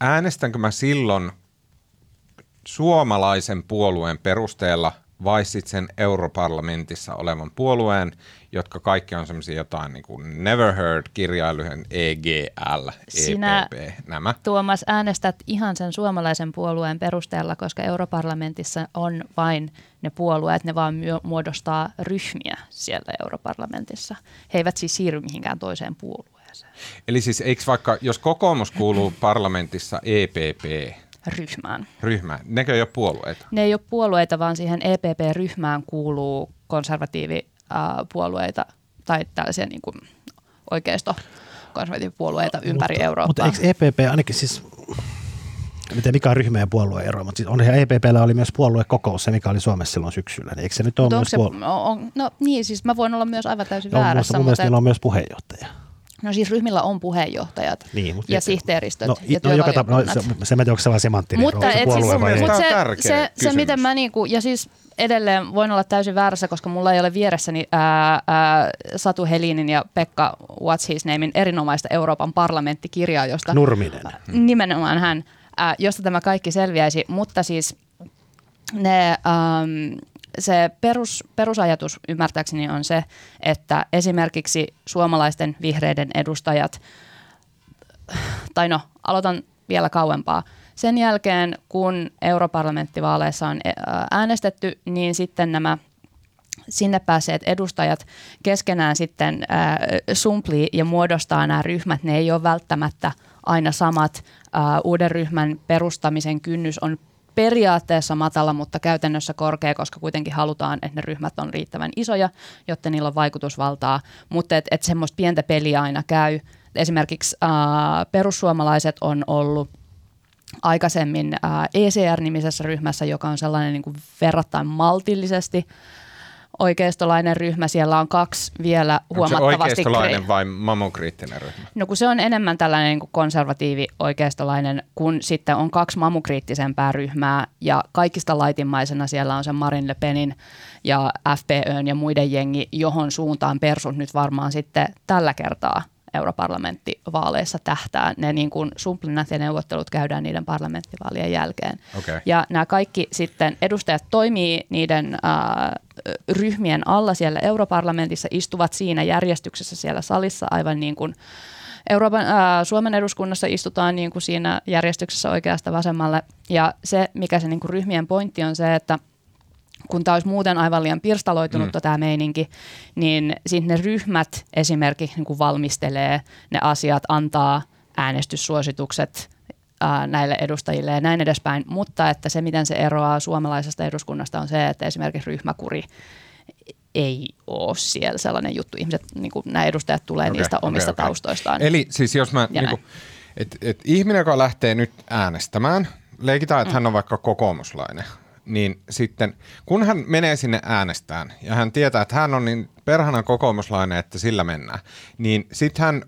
äänestänkö mä silloin suomalaisen puolueen perusteella vai sitten sen europarlamentissa olevan puolueen, jotka kaikki on semmoisia jotain niin kuin Never Heard, kirjailujen EGL, Sinä, EPP, nämä. Tuomas, äänestät ihan sen suomalaisen puolueen perusteella, koska europarlamentissa on vain ne puolueet, ne vaan muodostaa ryhmiä siellä europarlamentissa. He eivät siis siirry mihinkään toiseen puolueeseen. Eli siis eikö vaikka, jos kokoomus kuuluu parlamentissa EPP, ryhmään. Ryhmään. Nekö ei ole puolueita? Ne ei ole puolueita, vaan siihen EPP-ryhmään kuuluu konservatiivi puolueita tai tällaisia niin kuin oikeisto konservatiivipuolueita ympäri mutta, Eurooppaa. Mutta eikö EPP ainakin siis, en tiedä mikä on ryhmä ja puolueen ero, mutta siis on EPPllä oli myös puoluekokous, se mikä oli Suomessa silloin syksyllä. Niin eikö se nyt ole myös se, puolue? on, No niin, siis mä voin olla myös aivan täysin no, väärässä. Mun mielestä on myös puheenjohtaja. No siis ryhmillä on puheenjohtajat Niin, mutta- ja sihteeristöt No, ja no joka tapa, no, työvaliokunnat. se, se mä en tiedä, onko se vaan semanttinen Mutta onko se et puolue siis, vai ei. Mun mut mielestä se, tää on tärkeä se, se, kysymys. miten mä niinku, ja siis edelleen voin olla täysin väärässä, koska mulla ei ole vieressäni ää, ää, Satu Helinin ja Pekka What's His Namein erinomaista Euroopan parlamenttikirjaa, josta Nurminen. nimenomaan hän, ää, josta tämä kaikki selviäisi, mutta siis ne, ähm, se perus, perusajatus ymmärtääkseni on se, että esimerkiksi suomalaisten vihreiden edustajat, tai no, aloitan vielä kauempaa. Sen jälkeen, kun europarlamenttivaaleissa on ää, äänestetty, niin sitten nämä sinne päässeet edustajat keskenään sitten äh, sumplii ja muodostaa nämä ryhmät. Ne ei ole välttämättä aina samat. Äh, uuden ryhmän perustamisen kynnys on periaatteessa matala, mutta käytännössä korkea, koska kuitenkin halutaan, että ne ryhmät on riittävän isoja, jotta niillä on vaikutusvaltaa. Mutta että et semmoista pientä peliä aina käy. Esimerkiksi äh, perussuomalaiset on ollut aikaisemmin ECR-nimisessä ryhmässä, joka on sellainen niin kuin verrattain maltillisesti oikeistolainen ryhmä. Siellä on kaksi vielä Onko se huomattavasti... oikeistolainen vai mamokriittinen ryhmä? No kun se on enemmän tällainen niin kuin konservatiivi oikeistolainen, kun sitten on kaksi mamukriittisempää ryhmää ja kaikista laitimmaisena siellä on se Marin Le Penin ja FPÖn ja muiden jengi, johon suuntaan persut nyt varmaan sitten tällä kertaa europarlamenttivaaleissa tähtää. Ne niin kuin sumplinat ja neuvottelut käydään niiden parlamenttivaalien jälkeen. Okei. Ja nämä kaikki sitten edustajat toimii niiden äh, ryhmien alla siellä europarlamentissa, istuvat siinä järjestyksessä siellä salissa aivan niin kuin Euroopan, ää, Suomen eduskunnassa istutaan niin kuin siinä järjestyksessä oikeasta vasemmalle. Ja se, mikä se niin kuin ryhmien pointti on se, että kun tämä olisi muuten aivan liian pirstaloitunutta mm. tämä meininki, niin sitten ne ryhmät esimerkiksi niin kuin valmistelee ne asiat, antaa äänestyssuositukset ää, näille edustajille ja näin edespäin. Mutta että se, miten se eroaa suomalaisesta eduskunnasta on se, että esimerkiksi ryhmäkuri ei ole siellä sellainen juttu. Ihmiset, niin kuin nämä edustajat tulee Okei, niistä omista okei. taustoistaan. Eli siis jos mä, Ja niinku, et, et ihminen, joka lähtee nyt äänestämään, leikitään, että mm. hän on vaikka kokoomuslainen, niin sitten kun hän menee sinne äänestään ja hän tietää, että hän on niin perhana kokoomuslainen, että sillä mennään, niin sitten hän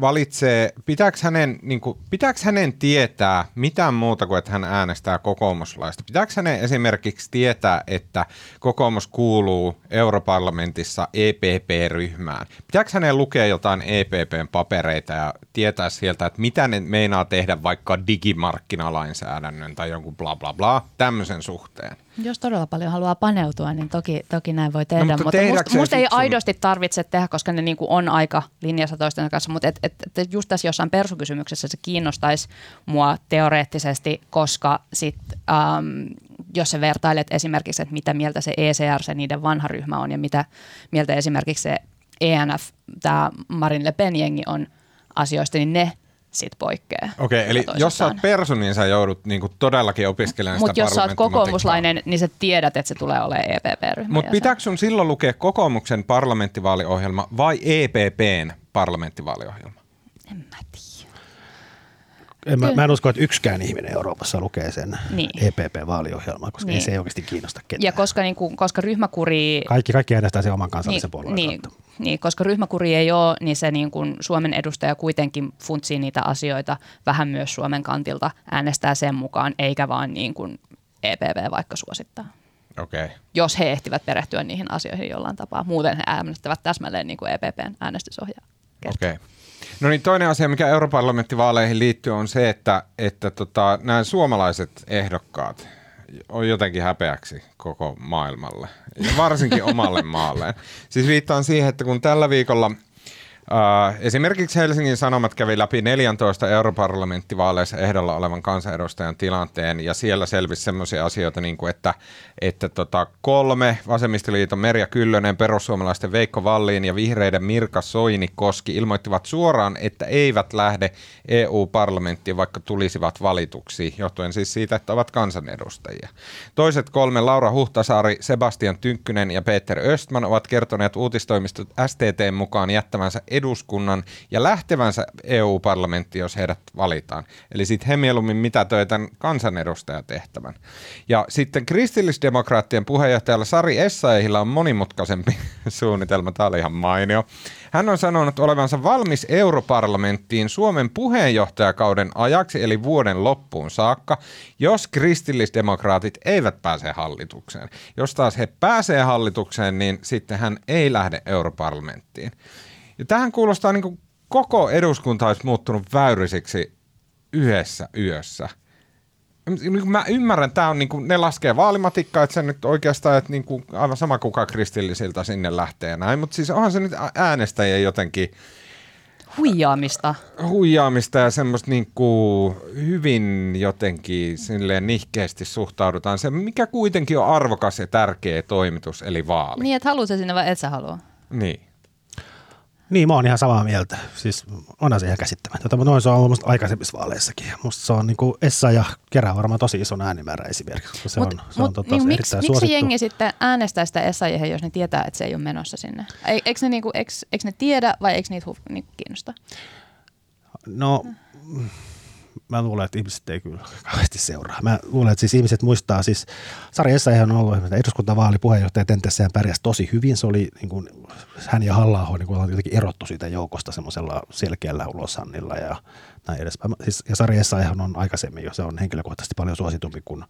valitsee, pitääkö hänen, niin kuin, pitääkö hänen tietää mitään muuta kuin, että hän äänestää kokoomuslaista? Pitääkö hänen esimerkiksi tietää, että kokoomus kuuluu europarlamentissa EPP-ryhmään? Pitääkö hänen lukea jotain EPPn papereita ja tietää sieltä, että mitä ne meinaa tehdä vaikka digimarkkinalainsäädännön tai jonkun bla bla bla tämmöisen suhteen? Jos todella paljon haluaa paneutua, niin toki, toki näin voi tehdä. No, mutta mutta musta, musta ei aidosti tarvitse tehdä, koska ne niinku on aika linjassa toisten kanssa. Mutta et, et, et just tässä jossain persukysymyksessä se kiinnostaisi mua teoreettisesti, koska sit, ähm, jos sä vertailet esimerkiksi, että mitä mieltä se ECR, se niiden vanha ryhmä on ja mitä mieltä esimerkiksi se ENF, tämä Marin Le Pen jengi on asioista, niin ne sit poikkeaa. Okei, eli toisistaan. jos sä oot persu, niin sä joudut niinku todellakin opiskelemaan sitä Mutta jos sä oot kokoomuslainen, niin sä tiedät, että se tulee olemaan EPP-ryhmä. Mutta pitääkö sun silloin lukea kokoomuksen parlamenttivaaliohjelma vai EPPn parlamenttivaaliohjelma? En mä. En, mä, mä en usko, että yksikään ihminen Euroopassa lukee sen Niin. EPP-vaaliohjelmaa, koska niin. Niin. se ei oikeasti kiinnosta ketään. Ja koska, niin kuin, koska ryhmäkuri... Kaikki, kaikki äänestää sen oman kansallisen niin, puolueen niin, kautta. niin, koska ryhmäkuri ei ole, niin se niin kuin Suomen edustaja kuitenkin funtsii niitä asioita vähän myös Suomen kantilta, äänestää sen mukaan, eikä vaan niin kuin EPP vaikka suosittaa. Okei. Okay. Jos he ehtivät perehtyä niihin asioihin jollain tapaa. Muuten he äänestävät täsmälleen niin kuin EPPn äänestysohjaa. Okei. No niin, toinen asia, mikä europarlamenttivaaleihin liittyy, on se, että, että tota, nämä suomalaiset ehdokkaat on jotenkin häpeäksi koko maailmalle, ja varsinkin omalle maalleen. Siis viittaan siihen, että kun tällä viikolla äh, esimerkiksi Helsingin Sanomat kävi läpi 14 europarlamenttivaaleissa ehdolla olevan kansanedustajan tilanteen, ja siellä selvisi sellaisia asioita, niin kuin että, että tota, kolme, Vasemmistoliiton Merja Kyllönen, perussuomalaisten Veikko Valliin ja vihreiden Mirka Soinikoski ilmoittivat suoraan, että eivät lähde EU-parlamenttiin, vaikka tulisivat valituksi, johtuen siis siitä, että ovat kansanedustajia. Toiset kolme, Laura Huhtasaari, Sebastian Tynkkynen ja Peter Östman, ovat kertoneet uutistoimistot STT mukaan jättämänsä eduskunnan ja lähtevänsä EU-parlamenttiin, jos heidät valitaan. Eli sitten he mieluummin mitätöi tämän kansanedustajatehtävän. Ja sitten kristillisdemokraattien puheenjohtajalla Sari Essayahilla on monimutkaisempi suunnitelma. Tämä oli ihan mainio. Hän on sanonut olevansa valmis europarlamenttiin Suomen puheenjohtajakauden ajaksi, eli vuoden loppuun saakka, jos kristillisdemokraatit eivät pääse hallitukseen. Jos taas he pääsee hallitukseen, niin sitten hän ei lähde europarlamenttiin. Ja tähän kuulostaa niin kuin koko eduskunta olisi muuttunut väyrisiksi yhdessä yössä – niin mä ymmärrän, että on, niin kuin, ne laskee vaalimatikkaa, että se nyt oikeastaan, että niin kuin, aivan sama kuka kristillisiltä sinne lähtee näin, mutta siis onhan se nyt äänestäjien jotenkin huijaamista. Huijaamista ja semmoista niin kuin hyvin jotenkin silleen nihkeästi suhtaudutaan. Se, mikä kuitenkin on arvokas ja tärkeä toimitus, eli vaali. Niin, että haluaa se sinne vai et sä halua? Niin. Niin, mä oon ihan samaa mieltä. Siis onhan se ihan käsittämätöntä, mutta noin se on ollut musta aikaisemmissa vaaleissakin. Musta se on niin kuin Essa ja kerää varmaan tosi ison äänimäärä esimerkiksi. Se mut, on, se mut, on tota, niin, miksi, miksi jengi sitten äänestää sitä Essa, jos ne tietää, että se ei ole menossa sinne? E, eikö ne, niinku, eikö, eikö ne tiedä vai eikö niitä hu, niinku kiinnosta? No, mm mä luulen, että ihmiset ei kyllä kauheasti seuraa. Mä luulen, että siis ihmiset muistaa, siis Sari Essayahan on ollut eduskuntavaali puheenjohtaja Tentessä ja pärjäsi tosi hyvin. Se oli niin kuin, hän ja halla niin kuin, jotenkin erottu siitä joukosta semmoisella selkeällä ulosannilla ja näin edespäin. Siis, ja Sari Essayahan on aikaisemmin jo, se on henkilökohtaisesti paljon suositumpi kuin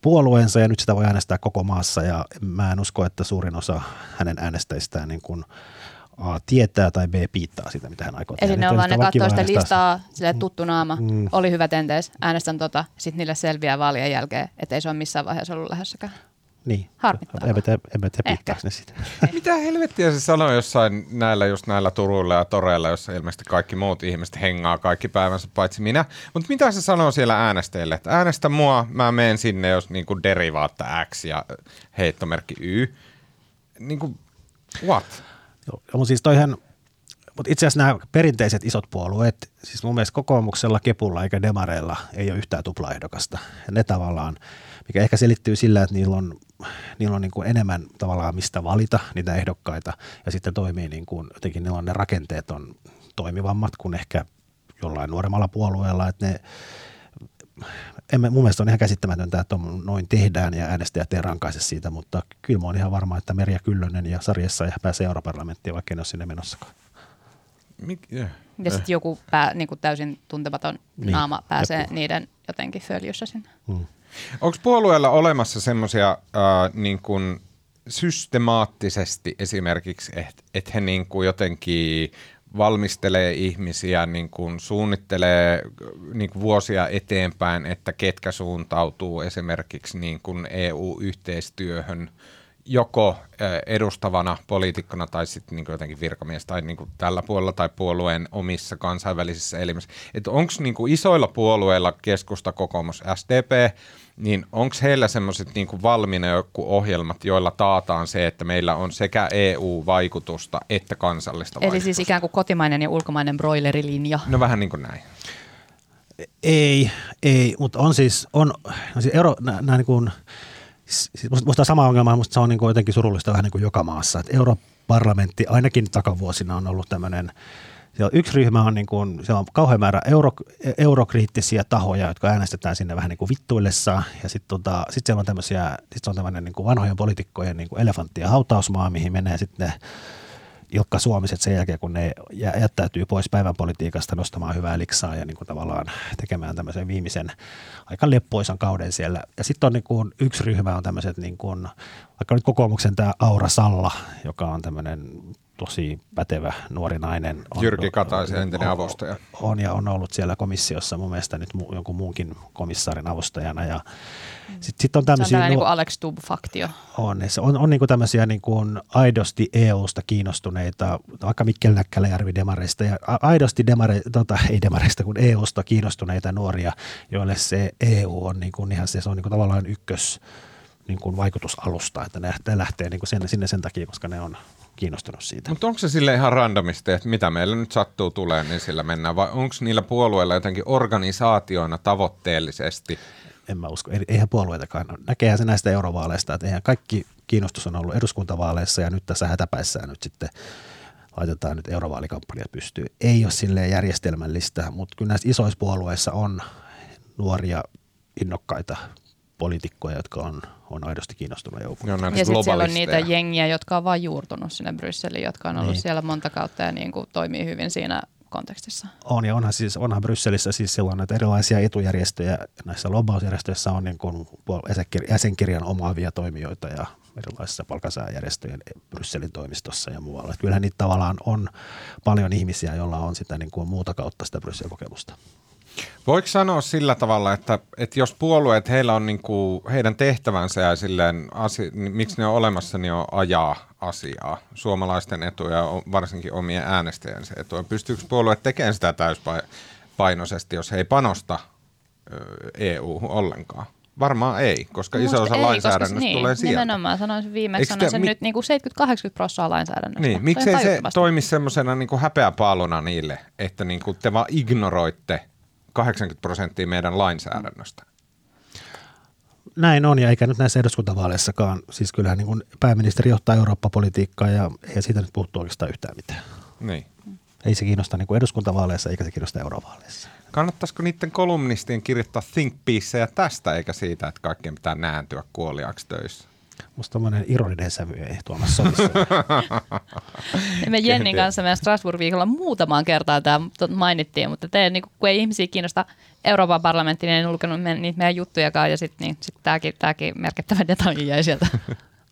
puolueensa ja nyt sitä voi äänestää koko maassa ja mä en usko, että suurin osa hänen äänestäjistään niin kuin, A tietää tai B piittaa sitä, mitä hän aikoo tehdä. Eli ne on vaan ne katsoo sitä listaa, sille tuttu naama, mm. oli hyvä tentees, äänestän tota, sitten niille selviää vaalien jälkeen, että ei se ole missään vaiheessa ollut lähdössäkään. Niin. Harmittaa. Emme tee, emme tee ne sitä. Mitä helvettiä se sanoo jossain näillä just näillä turuilla ja toreilla, jossa ilmeisesti kaikki muut ihmiset hengaa kaikki päivänsä paitsi minä. Mutta mitä se sanoo siellä äänestäjille? Että äänestä mua, mä menen sinne, jos niinku derivaatta X ja heittomerkki Y. Niinku, what? Joo, mutta siis toihan, mutta itse asiassa nämä perinteiset isot puolueet, siis mun mielestä kokoomuksella, kepulla eikä demareilla ei ole yhtään tuplaehdokasta. Ja ne tavallaan, mikä ehkä selittyy sillä, että niillä on, niillä on niin kuin enemmän tavallaan mistä valita niitä ehdokkaita ja sitten toimii niin kuin, jotenkin niillä on ne rakenteet on toimivammat kuin ehkä jollain nuoremmalla puolueella, että ne emme, mun mielestä on ihan käsittämätöntä, että on, noin tehdään ja äänestäjät ei rankaise siitä, mutta kyllä mä oon ihan varma, että Merja Kyllönen ja Sarjessa ja pääsee europarlamenttiin, vaikka en ole sinne menossakaan. Mik, yeah. Ja sitten joku pää, niin kuin täysin tuntematon niin. naama pääsee Joku. niiden jotenkin följyssä sinne. Hmm. Onko puolueella olemassa semmoisia äh, niin kuin systemaattisesti esimerkiksi, että et he niin kuin jotenkin valmistelee ihmisiä, niin kuin suunnittelee niin kuin vuosia eteenpäin, että ketkä suuntautuu esimerkiksi niin kuin EU-yhteistyöhön joko edustavana poliitikkona tai sitten niin jotenkin virkamies tai niin kuin tällä puolella tai puolueen omissa kansainvälisissä elimissä. Onko niin isoilla puolueilla keskusta, kokoomus, SDP, niin onko heillä semmoiset niin valmiina joku ohjelmat, joilla taataan se, että meillä on sekä EU-vaikutusta että kansallista Eli vaikutusta? siis ikään kuin kotimainen ja ulkomainen broilerilinja. No vähän niin kuin näin. Ei, ei, mutta on siis, on, no siis euro, nämä niin kuin, siis musta sama ongelma, mutta se on niin kuin jotenkin surullista vähän niin kuin joka maassa. Että europarlamentti ainakin takavuosina on ollut tämmöinen, yksi ryhmä on, niin kuin, se on kauhean määrä euro, eurokriittisiä tahoja, jotka äänestetään sinne vähän niin kuin vittuillessa. Ja sitten tota, sit siellä on tämmöisiä, sit se on tämmöinen niin kuin vanhojen poliitikkojen niin kuin elefantti- ja hautausmaa, mihin menee sitten ne jotka suomiset sen jälkeen, kun ne jättäytyy pois päivän politiikasta nostamaan hyvää liksaa ja niin kuin tavallaan tekemään tämmöisen viimeisen aika leppoisan kauden siellä. Ja sitten on niin kuin, yksi ryhmä on tämmöiset, niin kuin, vaikka nyt kokoomuksen tämä Aura Salla, joka on tämmöinen tosi pätevä nuori nainen. On, Jyrki Kataisen entinen avustaja. On ja on ollut siellä komissiossa mun mielestä nyt jonkun muunkin komissaarin avustajana. Ja sitten sit on tämmöisiä, se on tämmöinen niin Alex Stubb-faktio. On, se on, on niin kuin tämmöisiä niin kuin aidosti EU-sta kiinnostuneita, vaikka Mikkel Näkkäläjärvi demareista ja aidosti demare, tota, ei demareista, kun EU-sta kiinnostuneita nuoria, joille se EU on niin kuin ihan se, se on niin kuin tavallaan ykkös niin kuin vaikutusalusta, että ne, ne lähtee niin kuin sen, sinne sen takia, koska ne on kiinnostunut siitä. Mutta onko se sille ihan randomisti, että mitä meillä nyt sattuu tulee, niin sillä mennään, vai onko niillä puolueilla jotenkin organisaatioina tavoitteellisesti? En mä usko, eihän puolueitakaan. Näkeehän se näistä eurovaaleista, että eihän kaikki kiinnostus on ollut eduskuntavaaleissa ja nyt tässä hätäpäissään nyt sitten laitetaan nyt eurovaalikampanjat pystyy. Ei ole silleen järjestelmällistä, mutta kyllä näissä isoissa puolueissa on nuoria, innokkaita poliitikkoja, jotka on, on aidosti kiinnostunut joukkoon. Ja sitten siellä on niitä jengiä, jotka on vain juurtunut sinne Brysseliin, jotka on ollut niin. siellä monta kautta ja niin kuin toimii hyvin siinä kontekstissa. On ja onhan, siis, onhan Brysselissä siis silloin näitä erilaisia etujärjestöjä. Näissä lobbausjärjestöissä on niin kuin jäsenkirjan omaavia toimijoita ja erilaisissa palkansaajärjestöjen Brysselin toimistossa ja muualla. Että kyllähän niitä tavallaan on paljon ihmisiä, joilla on sitä niin kuin muuta kautta sitä Bryssel-kokemusta. Voiko sanoa sillä tavalla, että, että jos puolueet, heillä on niin kuin, heidän tehtävänsä ja silleen, asi, niin miksi ne on olemassa, niin on ajaa asiaa, suomalaisten etuja, varsinkin omien äänestäjänsä etuja. Pystyykö puolueet tekemään sitä täyspainoisesti, jos he ei panosta EU ollenkaan? Varmaan ei, koska iso osa ei, lainsäädännöstä koska, niin, tulee sieltä. Nimenomaan sanoisin viimeksi te, mi- nyt niin 70-80 prosenttia lainsäädännöstä. Niin, miksei se toimi semmoisena niin häpeäpaaluna niille, että niin kuin te vaan ignoroitte 80 prosenttia meidän lainsäädännöstä. Näin on, ja eikä nyt näissä eduskuntavaaleissakaan. Siis kyllähän niin kuin pääministeri johtaa Eurooppa-politiikkaa, ja ei siitä nyt puhuttu oikeastaan yhtään mitään. Niin. Ei se kiinnosta niin kuin eduskuntavaaleissa, eikä se kiinnosta eurovaaleissa. Kannattaisiko niiden kolumnistien kirjoittaa think tästä, eikä siitä, että kaikkien pitää nääntyä kuoliaksi töissä? Musta tommonen ironinen sävy ei Tuomas sovissa. me Jennin kanssa meidän Strasbourg-viikolla muutamaan kertaan tämä mainittiin, mutta te, niin kun ei ihmisiä kiinnosta Euroopan parlamentti, niin en lukenut me, niitä meidän juttujakaan, ja sitten niin, sit tämäkin, tämäkin merkittävä detalji jäi sieltä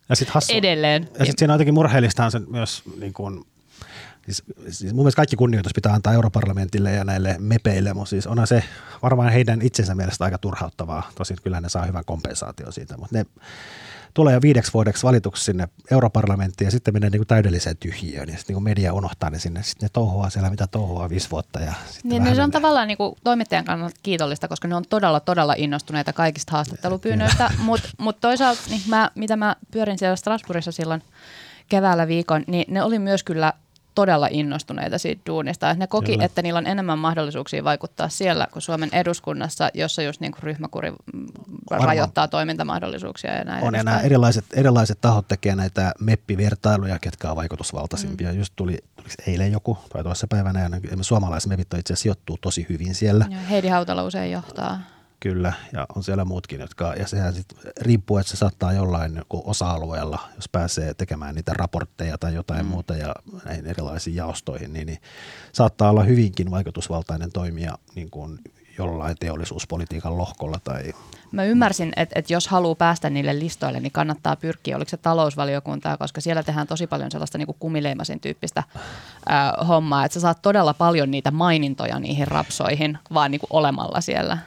ja sit hassu, edelleen. Ja sitten siinä on jotenkin murheellistahan se myös niin kuin, Siis, siis mun mielestä kaikki kunnioitus pitää antaa europarlamentille ja näille mepeille, mutta siis onhan se varmaan heidän itsensä mielestä aika turhauttavaa. Tosin kyllä ne saa hyvän kompensaatio siitä, mutta ne tulee jo viideksi vuodeksi valituksi sinne europarlamenttiin ja sitten menee niin kuin täydelliseen tyhjiöön ja sitten niin media unohtaa ne sinne. Sitten ne touhua siellä, mitä touhua viisi vuotta. Ja niin, niin se on tavallaan niin kuin toimittajan kannalta kiitollista, koska ne on todella, todella innostuneita kaikista haastattelupyynnöistä, mutta mut toisaalta niin mä, mitä mä pyörin siellä Strasbourgissa silloin keväällä viikon, niin ne oli myös kyllä todella innostuneita siitä duunista. Ne koki, Kyllä. että niillä on enemmän mahdollisuuksia vaikuttaa siellä kuin Suomen eduskunnassa, jossa just niin kuin ryhmäkuri Varmaan. rajoittaa toimintamahdollisuuksia. Ja näin on, ja nämä erilaiset, erilaiset tahot tekee näitä meppivertailuja, ketkä on vaikutusvaltaisimpia. Mm. Just tuli, eilen joku tai toisessa päivänä, ja suomalaiset mepit itse asiassa sijoittuu tosi hyvin siellä. Ja Heidi Hautala usein johtaa. Kyllä, ja on siellä muutkin, jotka, ja sehän sitten riippuu, että se saattaa jollain osa-alueella, jos pääsee tekemään niitä raportteja tai jotain mm. muuta ja näihin erilaisiin jaostoihin, niin, niin saattaa olla hyvinkin vaikutusvaltainen toimija niin kuin jollain teollisuuspolitiikan lohkolla. Tai... Mä ymmärsin, että, että jos haluaa päästä niille listoille, niin kannattaa pyrkiä, oliko se talousvaliokuntaa, koska siellä tehdään tosi paljon sellaista niin kuin kumileimasin tyyppistä äh, hommaa, että sä saat todella paljon niitä mainintoja niihin rapsoihin vaan niin kuin olemalla siellä.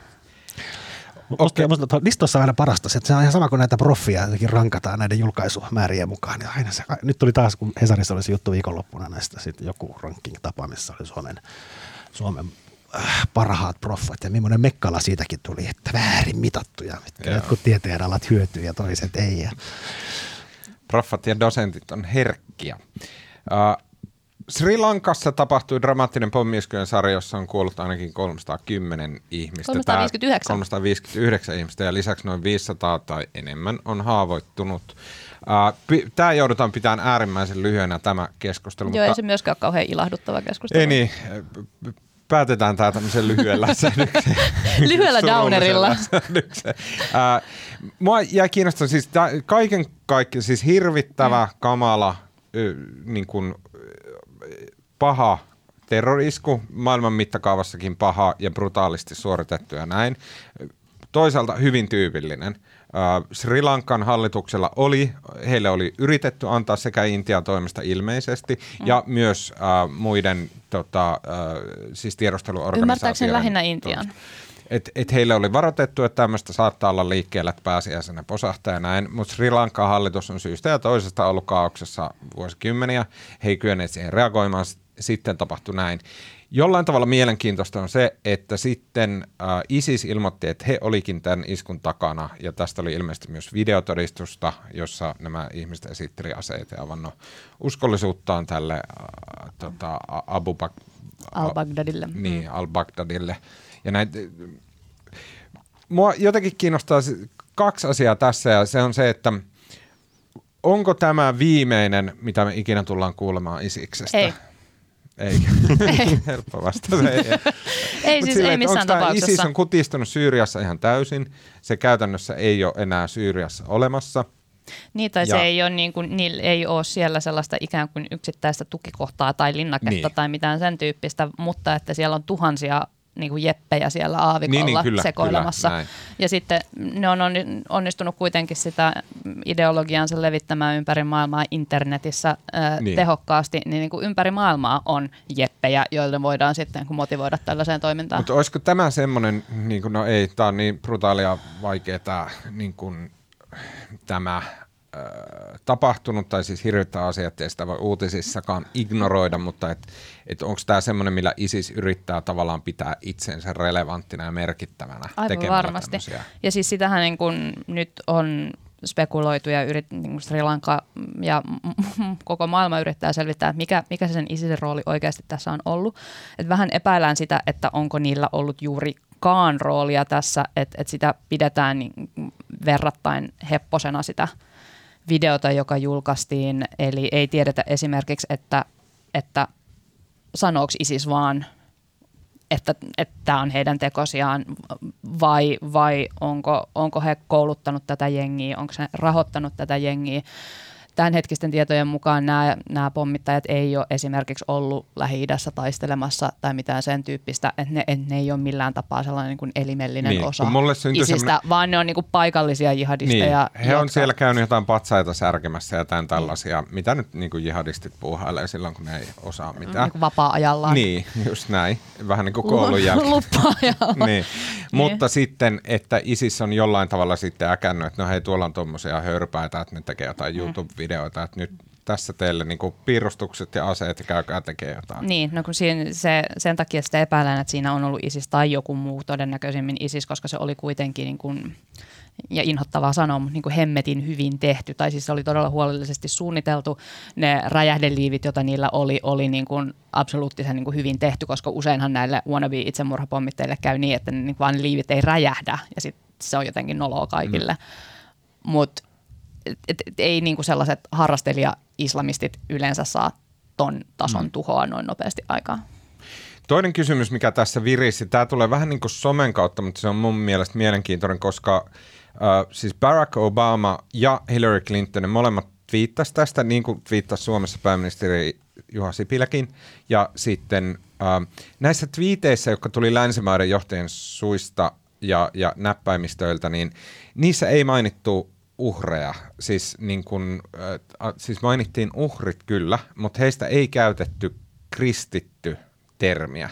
Okay. Musta listossa on aina parasta se, että se on ihan sama kuin näitä proffia jotenkin rankataan näiden julkaisumäärien mukaan. Ja aina se, nyt tuli taas, kun Hesarissa oli se juttu viikonloppuna näistä sitten joku ranking-tapa, missä oli Suomen, Suomen äh, parhaat proffat ja millainen mekkala siitäkin tuli, että väärin mitattuja, mitkä jotkut tieteenalat hyötyy ja toiset ei. Ja. Proffat ja dosentit on herkkiä. Uh, Sri Lankassa tapahtui dramaattinen pommiiskujen sarja, jossa on kuollut ainakin 310 ihmistä. 359. 359 ihmistä ja lisäksi noin 500 tai enemmän on haavoittunut. Tämä joudutaan pitämään äärimmäisen lyhyenä tämä keskustelu. Joo, mutta... ei se myöskään ole kauhean ilahduttava keskustelu. Ei niin, päätetään tämä tämmöisen lyhyellä sädyksen. lyhyellä downerilla. mua jäi kiinnostaa siis kaiken kaikki, siis hirvittävä, mm. kamala, niin kuin paha terrorisku, maailman mittakaavassakin paha ja brutaalisti suoritettu ja näin. Toisaalta hyvin tyypillinen. Sri Lankan hallituksella oli, heille oli yritetty antaa sekä Intian toimesta ilmeisesti mm. ja myös uh, muiden tota, uh, siis tiedusteluorganisaatioiden. Ymmärtääkseni lähinnä Intian. Et, et heille oli varoitettu, että tämmöistä saattaa olla liikkeellä, että pääsiäisenä posahtaa ja näin, mutta Sri Lankan hallitus on syystä ja toisesta ollut kaauksessa vuosikymmeniä. He ei kyenneet siihen reagoimaan, sitten tapahtui näin. Jollain tavalla mielenkiintoista on se, että sitten äh, ISIS ilmoitti, että he olikin tämän iskun takana, ja tästä oli ilmeisesti myös videotodistusta, jossa nämä ihmiset esitteli aseet ja avannut uskollisuuttaan tälle äh, tota, Abu Bak- al-Baghdadille. Niin, al-Baghdadille. Ja näin, mua jotenkin kiinnostaa kaksi asiaa tässä, ja se on se, että onko tämä viimeinen, mitä me ikinä tullaan kuulemaan Isiksestä? Ei. Ei, helppo vastaus. Ei, ei. ei siis ei missään tapauksessa. ISIS on kutistunut Syyriassa ihan täysin. Se käytännössä ei ole enää Syyriassa olemassa. Niin, tai ja, se ei ole, niin kuin, niillä ei ole siellä sellaista ikään kuin yksittäistä tukikohtaa tai linnaketta niin. tai mitään sen tyyppistä, mutta että siellä on tuhansia niin kuin jeppejä siellä aavikolla niin, niin, kyllä, sekoilemassa. Kyllä, ja sitten ne on onnistunut kuitenkin sitä ideologiansa levittämään ympäri maailmaa internetissä äh, niin. tehokkaasti, niin, niin kuin ympäri maailmaa on jeppejä, joille voidaan sitten motivoida tällaiseen toimintaan. Mutta olisiko tämä semmoinen, niin kuin, no ei, tämä on niin brutaalia vaikeaa, niin kuin tämä tapahtunut, tai siis hirvittää asiat, ei sitä voi uutisissakaan ignoroida, mutta et, et onko tämä semmoinen, millä ISIS yrittää tavallaan pitää itsensä relevanttina ja merkittävänä Aivan varmasti. Tämmöisiä. Ja siis sitähän niin kun nyt on spekuloitu ja yrit, niin Sri Lanka ja koko maailma yrittää selvittää, että mikä, mikä se sen ISISin rooli oikeasti tässä on ollut. Et vähän epäillään sitä, että onko niillä ollut juuri kaan roolia tässä, että, että sitä pidetään niin verrattain hepposena sitä – videota, joka julkaistiin, eli ei tiedetä esimerkiksi, että, että sanooko ISIS vaan, että tämä on heidän tekosiaan, vai, vai onko, onko he kouluttanut tätä jengiä, onko he rahoittanut tätä jengiä tämänhetkisten tietojen mukaan nämä, nämä pommittajat ei ole esimerkiksi ollut Lähi-idässä taistelemassa tai mitään sen tyyppistä, että ne, että ne ei ole millään tapaa sellainen niin kuin elimellinen niin, osa isistä, semmoinen... vaan ne on niin kuin paikallisia jihadisteja. Niin, he jotka... on siellä käynyt jotain patsaita särkemässä ja jotain tällaisia, niin. mitä nyt niin kuin jihadistit puuhailee silloin, kun ne ei osaa mitään. Niin kuin vapaa-ajallaan. Niin, just näin. Vähän niin kuin koulun jälkeen. Luppa-ajalla. niin. Mutta niin. sitten, että ISIS on jollain tavalla sitten äkännyt, että no hei, tuolla on tuommoisia hörpäitä, että ne tekee jotain mm. YouTube-videoita, että nyt tässä teille niin kuin piirustukset ja aseet ja käykää tekemään jotain. Niin, no kun siinä, se, sen takia sitä epäillään, että siinä on ollut ISIS tai joku muu todennäköisemmin ISIS, koska se oli kuitenkin niin kuin, ja inhottavaa sanoa, mutta niin kuin hemmetin hyvin tehty. Tai siis se oli todella huolellisesti suunniteltu. Ne räjähdeliivit, joita niillä oli, oli niin kuin absoluuttisen niin kuin hyvin tehty, koska useinhan näille wannabe itsemurhapommitteille käy niin, että ne, niin vaan liivit ei räjähdä ja sitten se on jotenkin noloa kaikille. Mm. Mutta et, et, et, ei niin kuin sellaiset harrastelija-islamistit yleensä saa ton tason mm. tuhoa noin nopeasti aikaan. Toinen kysymys, mikä tässä virisi, tämä tulee vähän niin kuin somen kautta, mutta se on mun mielestä mielenkiintoinen, koska äh, siis Barack Obama ja Hillary Clinton, ne molemmat twiittasi tästä, niin kuin twiittasi Suomessa pääministeri Juha Sipiläkin. Ja sitten äh, näissä twiiteissä, jotka tuli länsimaiden johtajien suista ja, ja näppäimistöiltä, niin niissä ei mainittu uhreja. Siis, niin kun, äh, siis mainittiin uhrit kyllä, mutta heistä ei käytetty kristitty termiä,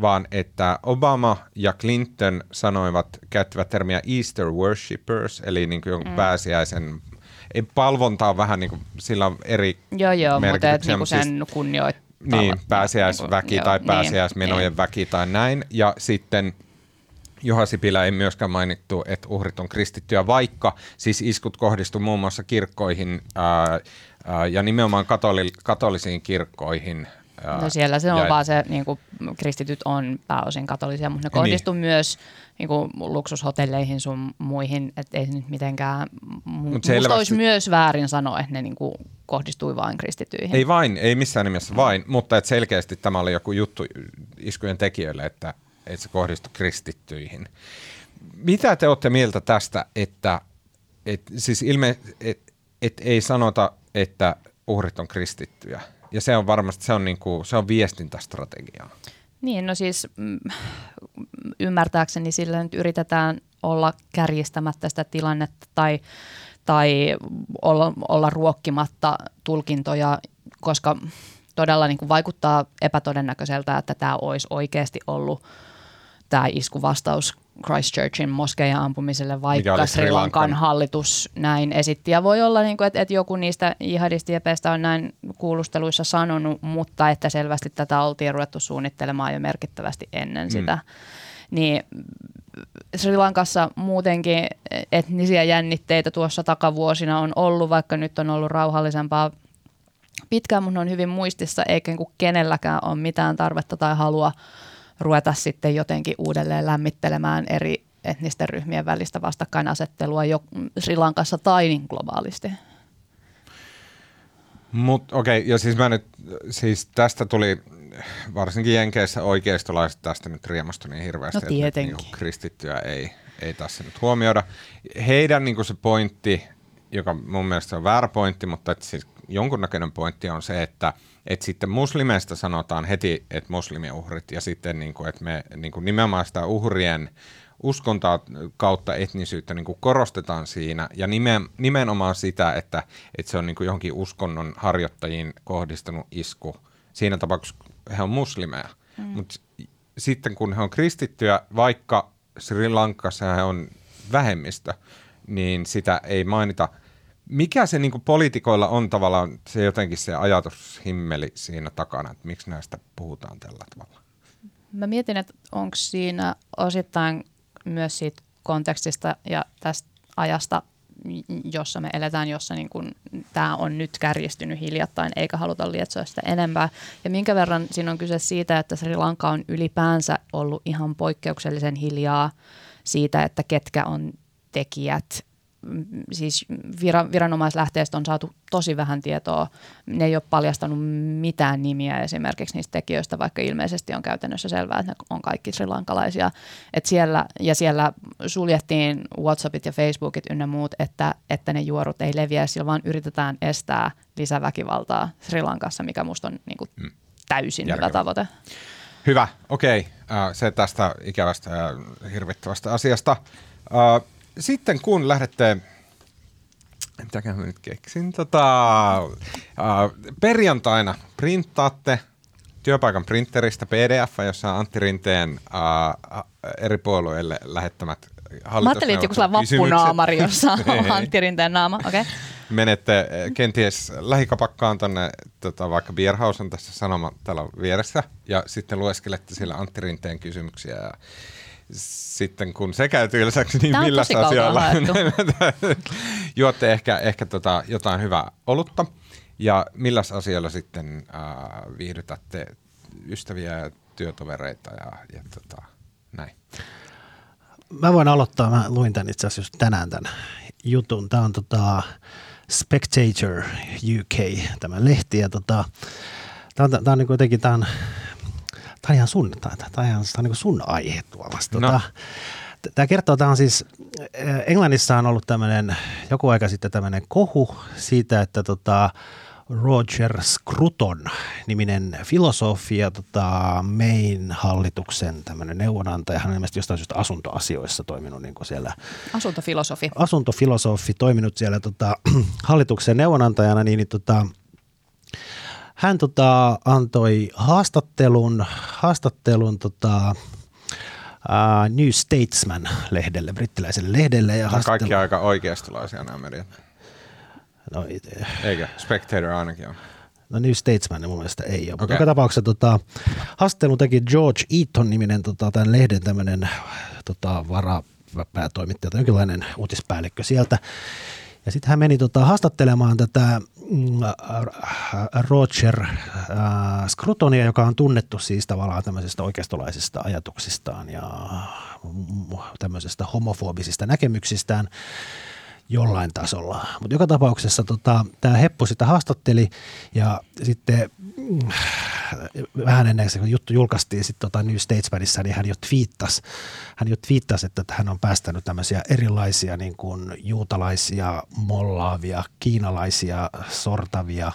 vaan että Obama ja Clinton sanoivat, käyttivät termiä Easter worshippers, eli niin kuin jonkun mm. pääsiäisen ei, palvonta on vähän niin kuin, sillä on eri Joo, joo, mutta et, niin kuin sen siis, kunnioittaa. Niin, pääsiäisväki niin tai pääsiäismenojen niin, väki tai näin. Ja sitten – Juha Sipilä ei myöskään mainittu, että uhrit on kristittyjä, vaikka siis iskut kohdistu muun muassa kirkkoihin ää, ää, ja nimenomaan katoli, katolisiin kirkkoihin. Ää, no siellä se on ja, vaan se, niin kuin, kristityt on pääosin katolisia, mutta ne niin. kohdistuu niin. myös niin kuin, luksushotelleihin sun muihin, että ei nyt mitenkään, Mut selvästi... olisi myös väärin sanoa, että ne niin kuin, kohdistui vain kristityihin. Ei vain, ei missään nimessä vain, mutta että selkeästi tämä oli joku juttu iskujen tekijöille, että että se kohdistui kristittyihin. Mitä te olette mieltä tästä, että et, siis ilme, et, et ei sanota, että uhrit on kristittyjä? Ja se on varmasti se on, niinku, se on viestintästrategiaa. Niin, no siis mm, ymmärtääkseni sillä nyt yritetään olla kärjistämättä sitä tilannetta tai, tai olla, olla ruokkimatta tulkintoja, koska todella niin kuin vaikuttaa epätodennäköiseltä, että tämä olisi oikeasti ollut tämä iskuvastaus Christchurchin moskeijan ampumiselle, vaikka Sri Lankan hallitus näin esitti. Ja voi olla, niin kuin, että, että joku niistä jihadistiepeistä on näin kuulusteluissa sanonut, mutta että selvästi tätä oltiin ruvettu suunnittelemaan jo merkittävästi ennen mm. sitä. Niin Sri Lankassa muutenkin etnisiä jännitteitä tuossa takavuosina on ollut, vaikka nyt on ollut rauhallisempaa pitkään, mutta on hyvin muistissa, eikä niin kenelläkään ole mitään tarvetta tai halua – ruveta sitten jotenkin uudelleen lämmittelemään eri etnisten ryhmien välistä vastakkainasettelua jo Sri Lankassa tai niin globaalisti. Mutta okei, okay, ja siis mä nyt, siis tästä tuli varsinkin Jenkeissä oikeistolaiset tästä nyt riemastui niin hirveästi, No että niinku kristittyä ei, ei tässä nyt huomioida. Heidän niinku se pointti, joka mun mielestä on väärä pointti, mutta et siis jonkunnäköinen pointti on se, että et sitten muslimeista sanotaan heti, että muslimiuhrit, ja sitten niinku, että me niinku nimenomaan sitä uhrien uskontaa kautta etnisyyttä niin kuin korostetaan siinä, ja nimen, nimenomaan sitä, että, että se on niin kuin johonkin uskonnon harjoittajiin kohdistunut isku. Siinä tapauksessa he on muslimeja. Mm. Mutta sitten kun he on kristittyjä, vaikka Sri Lankassa he on vähemmistö, niin sitä ei mainita. Mikä se niin poliitikoilla on tavallaan se jotenkin se ajatushimmeli siinä takana, että miksi näistä puhutaan tällä tavalla? Mä mietin, että onko siinä osittain myös siitä kontekstista ja tästä ajasta, jossa me eletään, jossa niin tämä on nyt kärjistynyt hiljattain, eikä haluta lietsoa sitä enempää. Ja minkä verran siinä on kyse siitä, että Sri Lanka on ylipäänsä ollut ihan poikkeuksellisen hiljaa siitä, että ketkä on tekijät. Mm, Siis vira- viranomaislähteestä on saatu tosi vähän tietoa. Ne ei ole paljastanut mitään nimiä esimerkiksi niistä tekijöistä, vaikka ilmeisesti on käytännössä selvää, että ne on kaikki srilankalaisia. Et siellä, ja siellä suljettiin Whatsappit ja Facebookit ynnä muut, että, että ne juorut ei leviä, sillä vaan yritetään estää lisäväkivaltaa Sri Lankassa, mikä musta on niin kuin, täysin Järkevä. hyvä tavoite. Hyvä, okei. Äh, Se tästä ikävästä ja hirvittävästä asiasta. Äh, Sitten kun lähdette, mitäköhän mä nyt keksin, tota, äh, perjantaina printtaatte työpaikan printeristä PDF, jossa on Antti Rinteen äh, eri puolueille lähettämät Mä ajattelin, että joku sellainen vappunaamari, jossa on. Antti Rinteen naama. Okay. menette kenties lähikapakkaan tonne, tota, vaikka Bierhaus on tässä sanoma täällä vieressä, ja sitten lueskelette sillä Antti Rinteen kysymyksiä. Ja sitten kun se käy tylsäksi, niin millä asialla juotte ehkä, ehkä tota, jotain hyvää olutta, ja millä asioilla sitten äh, viihdytätte ystäviä ja työtovereita ja, ja tota, näin. Mä voin aloittaa, mä luin tämän itse asiassa just tänään tämän jutun. Tämä on tota Spectator UK, tämä lehti. Ja tota, tämä on, tää on niin jotenkin, tämä on, tää on ihan sun, tää, tää on ihan tää on niin sun aihe Tuomas. Tota, No. Tämä kertoo, tämä on siis, äh, Englannissa on ollut tämmöinen, joku aika sitten tämmöinen kohu siitä, että tota, Roger Scruton niminen filosofi ja tota, Main hallituksen tämmöinen neuvonantaja. Hän on ilmeisesti jostain syystä asuntoasioissa toiminut niin kuin siellä Asuntofilosofi. asuntofilosofi, toiminut siellä tota, hallituksen neuvonantajana, niin, niin tota, hän tota, antoi haastattelun, haastattelun tota, uh, New Statesman-lehdelle, brittiläiselle lehdelle. Ja kaikki haastattelu- aika oikeistolaisia nämä mediat. no, it- Eikö? Spectator ainakin on. No New Statesman mun mielestä ei ole. Mutta Okei. joka tapauksessa tota, haastattelun teki George Eaton-niminen tota, tämän lehden tämmöinen tota, varapäätoimittaja tai jonkinlainen uutispäällikkö sieltä. Ja sitten hän meni tota, haastattelemaan tätä Roger äh, Scrutonia, joka on tunnettu siis tavallaan tämmöisestä oikeistolaisista ajatuksistaan ja mm, tämmöisestä homofobisista näkemyksistään jollain tasolla. Mutta joka tapauksessa tota, tämä Heppu sitä haastatteli ja sitten mm, vähän ennen kuin juttu julkaistiin sit tota New Statesmanissa, niin hän jo twiittasi, hän jo twiittasi, että hän on päästänyt tämmöisiä erilaisia niin kuin juutalaisia, mollaavia, kiinalaisia, sortavia,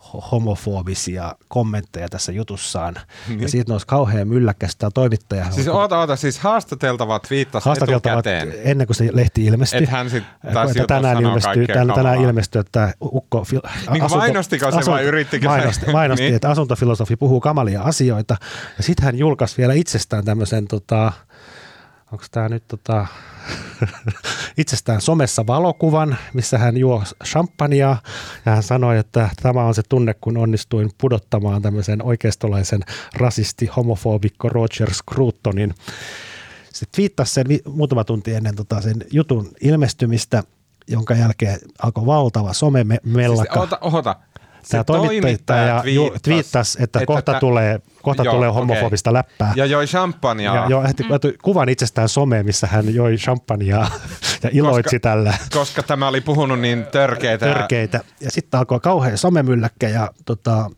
ho- homofobisia kommentteja tässä jutussaan. Ja siitä nousi kauhean mylläkkästä tämä toimittaja. Siis oota, oota, siis haastateltava twiittasi haastateltavat etukäteen. ennen kuin se lehti ilmestyi. Et hän sit Että tänään ilmestyy, tänään, tänään ilmestyy, että Ukko... Fil, Niin kuin mainostiko se vai yrittikö se? mainosti, Mainosti, Niin. että asuntofilosofi puhuu kamalia asioita. Ja sitten hän julkaisi vielä itsestään tämmöisen, tota, onko tämä nyt tota, itsestään somessa valokuvan, missä hän juo champagnea ja hän sanoi, että tämä on se tunne, kun onnistuin pudottamaan tämmöisen oikeistolaisen rasisti, homofobikko Roger Scrutonin. Se twiittasi sen muutama tunti ennen tota sen jutun ilmestymistä, jonka jälkeen alkoi valtava Siis, somemellakka. oota, oota. Se Tämä toimittaja twiittasi, että, kohta, tä- tulee, kohta Joo, tulee homofobista läppää. Ja joi champagnea. Ja jo mm. kuvan itsestään someen, missä hän joi champagnea ja iloitsi koska, tällä. Koska tämä oli puhunut niin törkeitä. Törkeitä. Ja sitten alkoi kauhean somemylläkkä ja tota,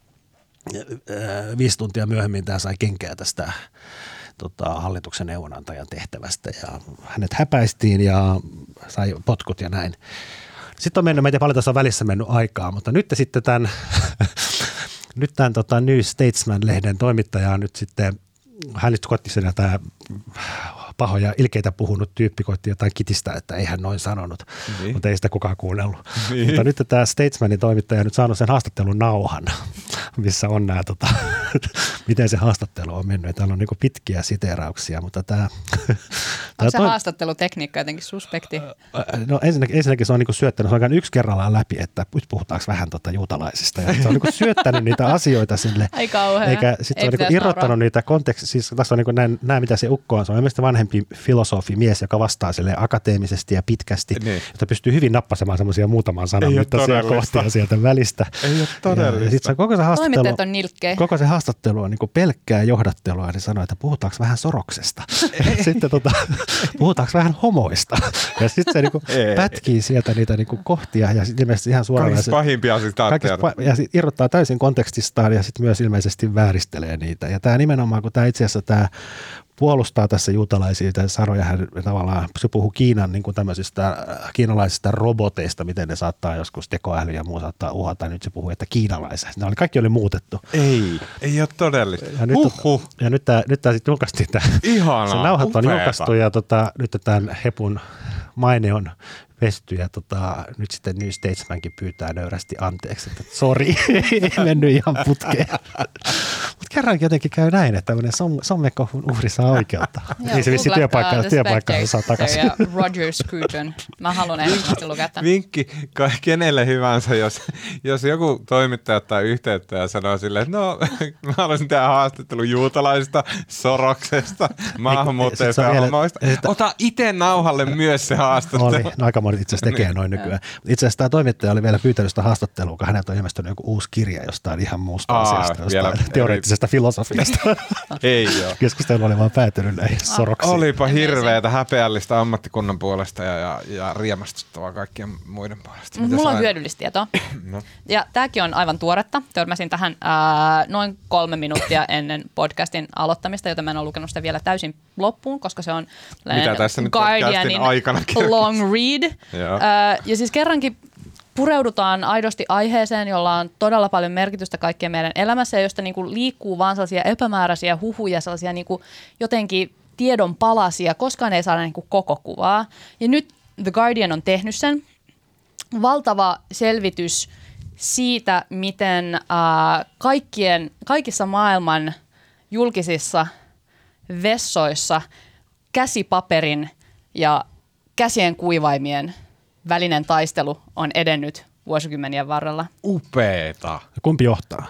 viisi tuntia myöhemmin tämä sai kenkää tästä tota, hallituksen neuvonantajan tehtävästä ja hänet häpäistiin ja sai potkut ja näin. Sitten on mennyt, tiedä paljon tässä on välissä mennyt aikaa, mutta nyt sitten tämän, nyt tämän tota New Statesman-lehden toimittaja on nyt sitten, hän nyt kotti tämä pahoja ilkeitä puhunut tyyppi koitti jotain kitistä, että ei hän noin sanonut, niin. mutta ei sitä kukaan kuunnellut. Niin. Mutta nyt tämä Statesmanin toimittaja nyt saanut sen haastattelun nauhan, missä on nämä, tota, miten se haastattelu on mennyt. Täällä on niin pitkiä siteerauksia, mutta tämä... Onko se toi, haastattelutekniikka jotenkin suspekti? No ensinnäkin, ensinnäkin se on niin syöttänyt, se on yksi kerrallaan läpi, että nyt puhutaanko vähän tota juutalaisista. Ja se on niin syöttänyt niitä asioita sille. Ai kauhea. Eikä sitten on niin irrottanut niitä konteksti, siis tässä on niin näin, mitä se ukko on. Se on ilmeisesti vanhempi vanhempi filosofi, mies, joka vastaa sille akateemisesti ja pitkästi, niin. jota pystyy hyvin nappasemaan semmoisia muutaman sanan mittaisia kohtia sieltä välistä. Ei ole todellista. Ja, ja se koko se haastattelu, on koko se haastattelu on niin pelkkää johdattelua, ja ne sanoo, että puhutaanko vähän soroksesta. sitten tota, puhutaanko vähän homoista. Ja sitten se niin pätkii sieltä niitä niin kohtia ja sitten ilmeisesti ihan suoraan. Kaikista pahimpia sitaatteja. Ja sit irrottaa täysin kontekstistaan ja sitten myös ilmeisesti vääristelee niitä. Ja tämä nimenomaan, kun tämä itse asiassa tämä puolustaa tässä juutalaisia saroja. Hän tavallaan, se puhuu Kiinan niin kuin tämmöisistä äh, kiinalaisista roboteista, miten ne saattaa joskus tekoäly ja muu saattaa uhata. Nyt se puhuu, että kiinalaisia. Ne oli, kaikki oli muutettu. Ei, ei ole todellista. Ja nyt, Ja nyt tämä, nyt tämä sitten julkaistiin. Tämä, Ihanaa, se nauhat on julkaistu ja tota, nyt tämän Hepun maine on pesty ja tota, nyt sitten New Statesmankin pyytää nöyrästi anteeksi, että sori, ei mennyt ihan putkeen. Mutta kerrankin jotenkin käy näin, että tämmöinen som, sommekon uhri saa oikeutta. Ei se vissi työpaikka, työpaikka saa takaisin. Ja Roger Scruton. Mä haluan ehdottomasti lukea tämän. Vinkki kenelle hyvänsä, jos, jos joku toimittaja ottaa yhteyttä ja sanoo silleen, että no mä haluaisin tehdä haastattelun juutalaisista, soroksesta, maahanmuuttajista ja homoista. Ota itse nauhalle myös se haastattelu. Oli, no aika moni itse asiassa tekee niin. noin nykyään. Itse asiassa tämä toimittaja oli vielä pyytänyt sitä haastattelua, kun häneltä on ilmestynyt joku uusi kirja jostain ihan muusta Aa, asiasta, jostain teoreettisesta filosofiasta. Ei joo. Keskustelu oli vaan päätynyt näihin soroksiin. Olipa hirveätä häpeällistä ammattikunnan puolesta ja, ja, ja riemastuttavaa kaikkien muiden puolesta. Mitä Mulla on hyödyllistä tietoa. no. Ja tämäkin on aivan tuoretta. Törmäsin tähän ää, noin kolme minuuttia ennen podcastin aloittamista, joten mä en ole lukenut sitä vielä täysin loppuun, koska se on Mitä tässä nyt Guardianin aikana long read. Ää, ja siis kerrankin pureudutaan aidosti aiheeseen, jolla on todella paljon merkitystä kaikkien meidän elämässä ja josta niin kuin liikkuu vaan sellaisia epämääräisiä huhuja, sellaisia niin kuin jotenkin tiedon palasia, koskaan ei saada niin kuin koko kuvaa. Ja nyt The Guardian on tehnyt sen. Valtava selvitys siitä, miten äh, kaikkien, kaikissa maailman julkisissa vessoissa käsipaperin ja käsien kuivaimien välinen taistelu on edennyt vuosikymmenien varrella. Upeeta. Kumpi johtaa?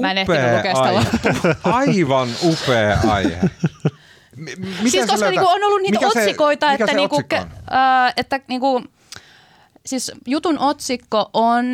Mä en ehtinyt lukea sitä Aivan upea aihe. M- siis koska niinku on ollut niitä mikä otsikoita, se, että, niinku, otsikko äh, että niinku, siis jutun otsikko on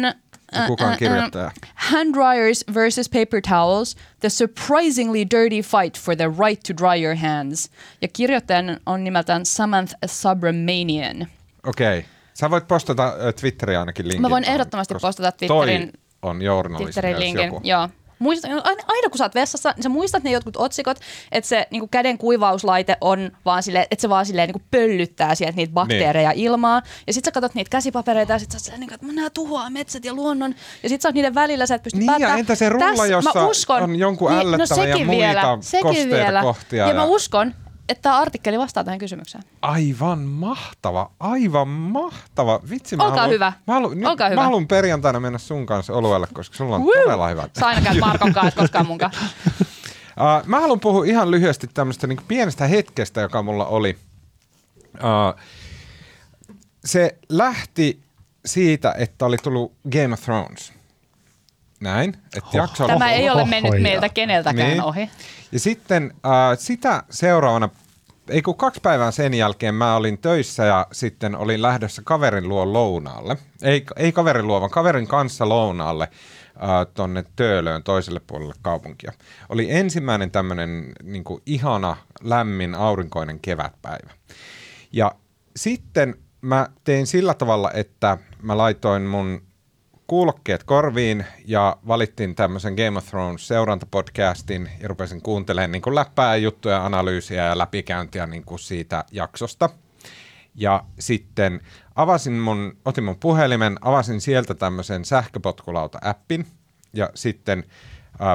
Kuka on kirjoittaja? Uh, hand dryers versus paper towels, the surprisingly dirty fight for the right to dry your hands. Ja kirjoittajan on nimeltään Samantha Subramanian. Okei. Okay. Sä voit postata Twitteriä ainakin linkin. Mä voin ehdottomasti postata Twitterin, on journalismi, Twitterin linkin. Joku. Joo. Muistat, aina, aina kun sä oot vessassa, niin sä muistat ne jotkut otsikot, että se niin käden kuivauslaite on vaan silleen, että se vaan silleen niin pöllyttää sieltä niitä bakteereja niin. ilmaa. Ja sit sä katsot niitä käsipapereita ja sit sä oot silleen, että nämä tuhoaa metsät ja luonnon. Ja sit sä oot niiden välillä, sä et pysty niin, päättää. ja entä se rulla, jossa uskon, on jonkun niin, no no ja muita vielä, sekin vielä. kohtia. Ja, ja mä uskon, että tämä artikkeli vastaa tähän kysymykseen. Aivan mahtava, aivan mahtava. Vitsi, mä Olkaa haluan, hyvä. Mä haluan, nyt, Olkaa hyvä. Mä perjantaina mennä sun kanssa oluelle, koska sulla on Woo! todella hyvä. Sä aina käyt Markon kanssa, koskaan mun kanssa. Uh, mä haluan puhua ihan lyhyesti tämmöistä niin pienestä hetkestä, joka mulla oli. Uh, se lähti siitä, että oli tullut Game of Thrones. Näin. Että oh. jakso Tämä ei ole mennyt meiltä keneltäkään niin. ohi. Ja sitten äh, sitä seuraavana, ei kun kaksi päivää sen jälkeen mä olin töissä ja sitten olin lähdössä kaverin luo lounaalle. Ei, ei kaverin luo, vaan kaverin kanssa lounaalle äh, tonne Töölöön toiselle puolelle kaupunkia. Oli ensimmäinen tämmöinen niin ihana, lämmin, aurinkoinen kevätpäivä. Ja sitten mä tein sillä tavalla, että mä laitoin mun kuulokkeet korviin ja valittiin tämmöisen Game of Thrones seurantapodcastin ja rupesin kuuntelemaan niin kuin läppää juttuja, analyysiä ja läpikäyntiä niin kuin siitä jaksosta. Ja sitten avasin mun, otin mun puhelimen, avasin sieltä tämmöisen sähköpotkulauta-appin ja sitten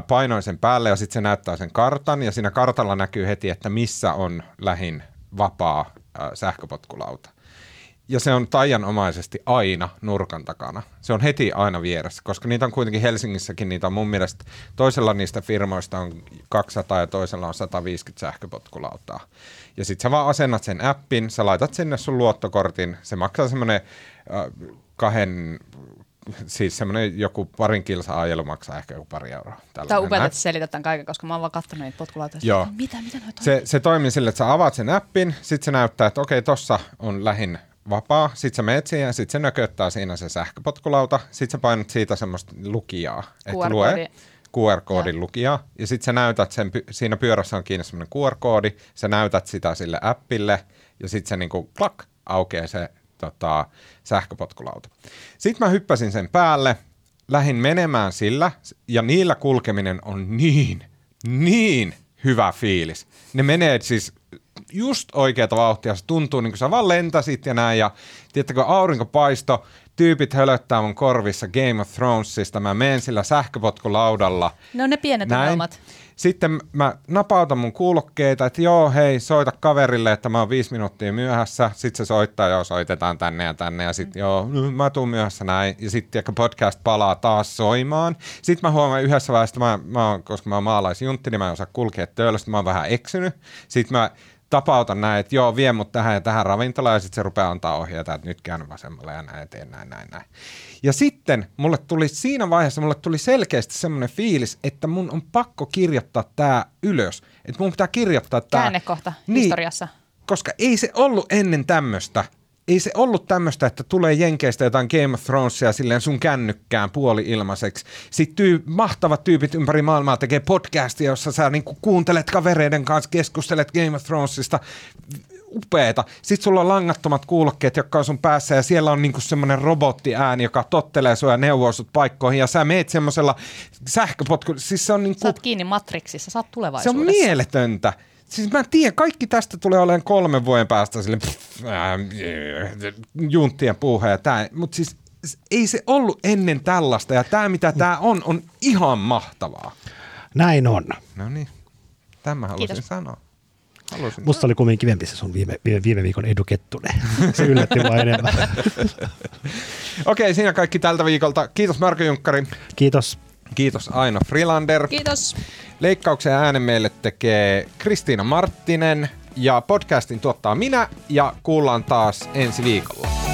painoin sen päälle ja sitten se näyttää sen kartan ja siinä kartalla näkyy heti, että missä on lähin vapaa sähköpotkulauta ja se on taianomaisesti aina nurkan takana. Se on heti aina vieressä, koska niitä on kuitenkin Helsingissäkin, niitä on mun mielestä, toisella niistä firmoista on 200 ja toisella on 150 sähköpotkulautaa. Ja sit sä vaan asennat sen appin, sä laitat sinne sun luottokortin, se maksaa semmoinen äh, kahden, siis semmoinen joku parin kilsa ajelu maksaa ehkä joku pari euroa. Tämä on upeaa, että selität tämän kaiken, koska mä oon vaan katsonut niitä potkulautoja. Joo. Mitä, mitä se, se toimii sille, että sä avaat sen appin, sit se näyttää, että okei, tossa on lähin vapaa, sit sä meet siihen sit se nököttää siinä se sähköpotkulauta, sit sä painat siitä semmoista lukijaa, että lue QR-koodin ja. lukijaa, ja sit sä näytät sen, siinä pyörässä on kiinni semmoinen QR-koodi, sä näytät sitä sille appille, ja sit se niinku klak, aukeaa se tota, sähköpotkulauta. Sitten mä hyppäsin sen päälle, lähin menemään sillä, ja niillä kulkeminen on niin, niin hyvä fiilis. Ne menee siis just oikeata vauhtia, se tuntuu niin kuin sä vaan lentäsit ja näin, ja tiedättekö, aurinkopaisto, tyypit hölöttää mun korvissa Game of Thronesista, mä menen sillä sähköpotkulaudalla. Ne on ne pienet näin. Sitten mä napautan mun kuulokkeita, että joo, hei, soita kaverille, että mä oon viisi minuuttia myöhässä. Sitten se soittaa, joo, soitetaan tänne ja tänne. Ja sitten, joo, no, mä tuun myöhässä näin. Ja sitten podcast palaa taas soimaan. Sitten mä huomaan yhdessä vaiheessa, mä, mä oon, koska mä oon maalaisjuntti, niin mä en osaa kulkea töölöstä, mä oon vähän eksynyt. Sitten mä tapauta näin, että joo, vie mut tähän ja tähän ravintolaan ja sitten se rupeaa antaa ohjeita, että nyt käyn vasemmalle ja näin, teen näin, näin, näin. Ja sitten mulle tuli siinä vaiheessa, mulle tuli selkeästi semmoinen fiilis, että mun on pakko kirjoittaa tämä ylös. Että mun pitää kirjoittaa tämä. Käännekohta niin, historiassa. Koska ei se ollut ennen tämmöistä ei se ollut tämmöistä, että tulee Jenkeistä jotain Game of Thronesia silleen sun kännykkään puoli ilmaiseksi. Sitten tyy- mahtavat tyypit ympäri maailmaa tekee podcastia, jossa sä niinku kuuntelet kavereiden kanssa, keskustelet Game of Thronesista. Upeeta. Sitten sulla on langattomat kuulokkeet, jotka on sun päässä ja siellä on niinku semmoinen robottiääni, joka tottelee sua ja neuvoo sut paikkoihin ja sä meet semmoisella sähköpotku. Siis se on niinku... Sä oot kiinni Matrixissa, sä oot tulevaisuudessa. Se on mieletöntä. Siis mä tiedän, kaikki tästä tulee olemaan kolmen vuoden päästä sille pff, äh, junttien puuha ja tää, mutta siis ei se ollut ennen tällaista ja tämä mitä tämä on, on ihan mahtavaa. Näin on. No niin, tämä halusin Kiitos. sanoa. Halusin. Musta oli kovin kivempi se sun viime, viime, viime viikon edukettune. Se yllätti mua enemmän. Okei, okay, siinä kaikki tältä viikolta. Kiitos Marko Junkkari. Kiitos. Kiitos Aino Freelander. Kiitos. Leikkauksen äänen meille tekee Kristiina Marttinen ja podcastin tuottaa minä ja kuullaan taas ensi viikolla.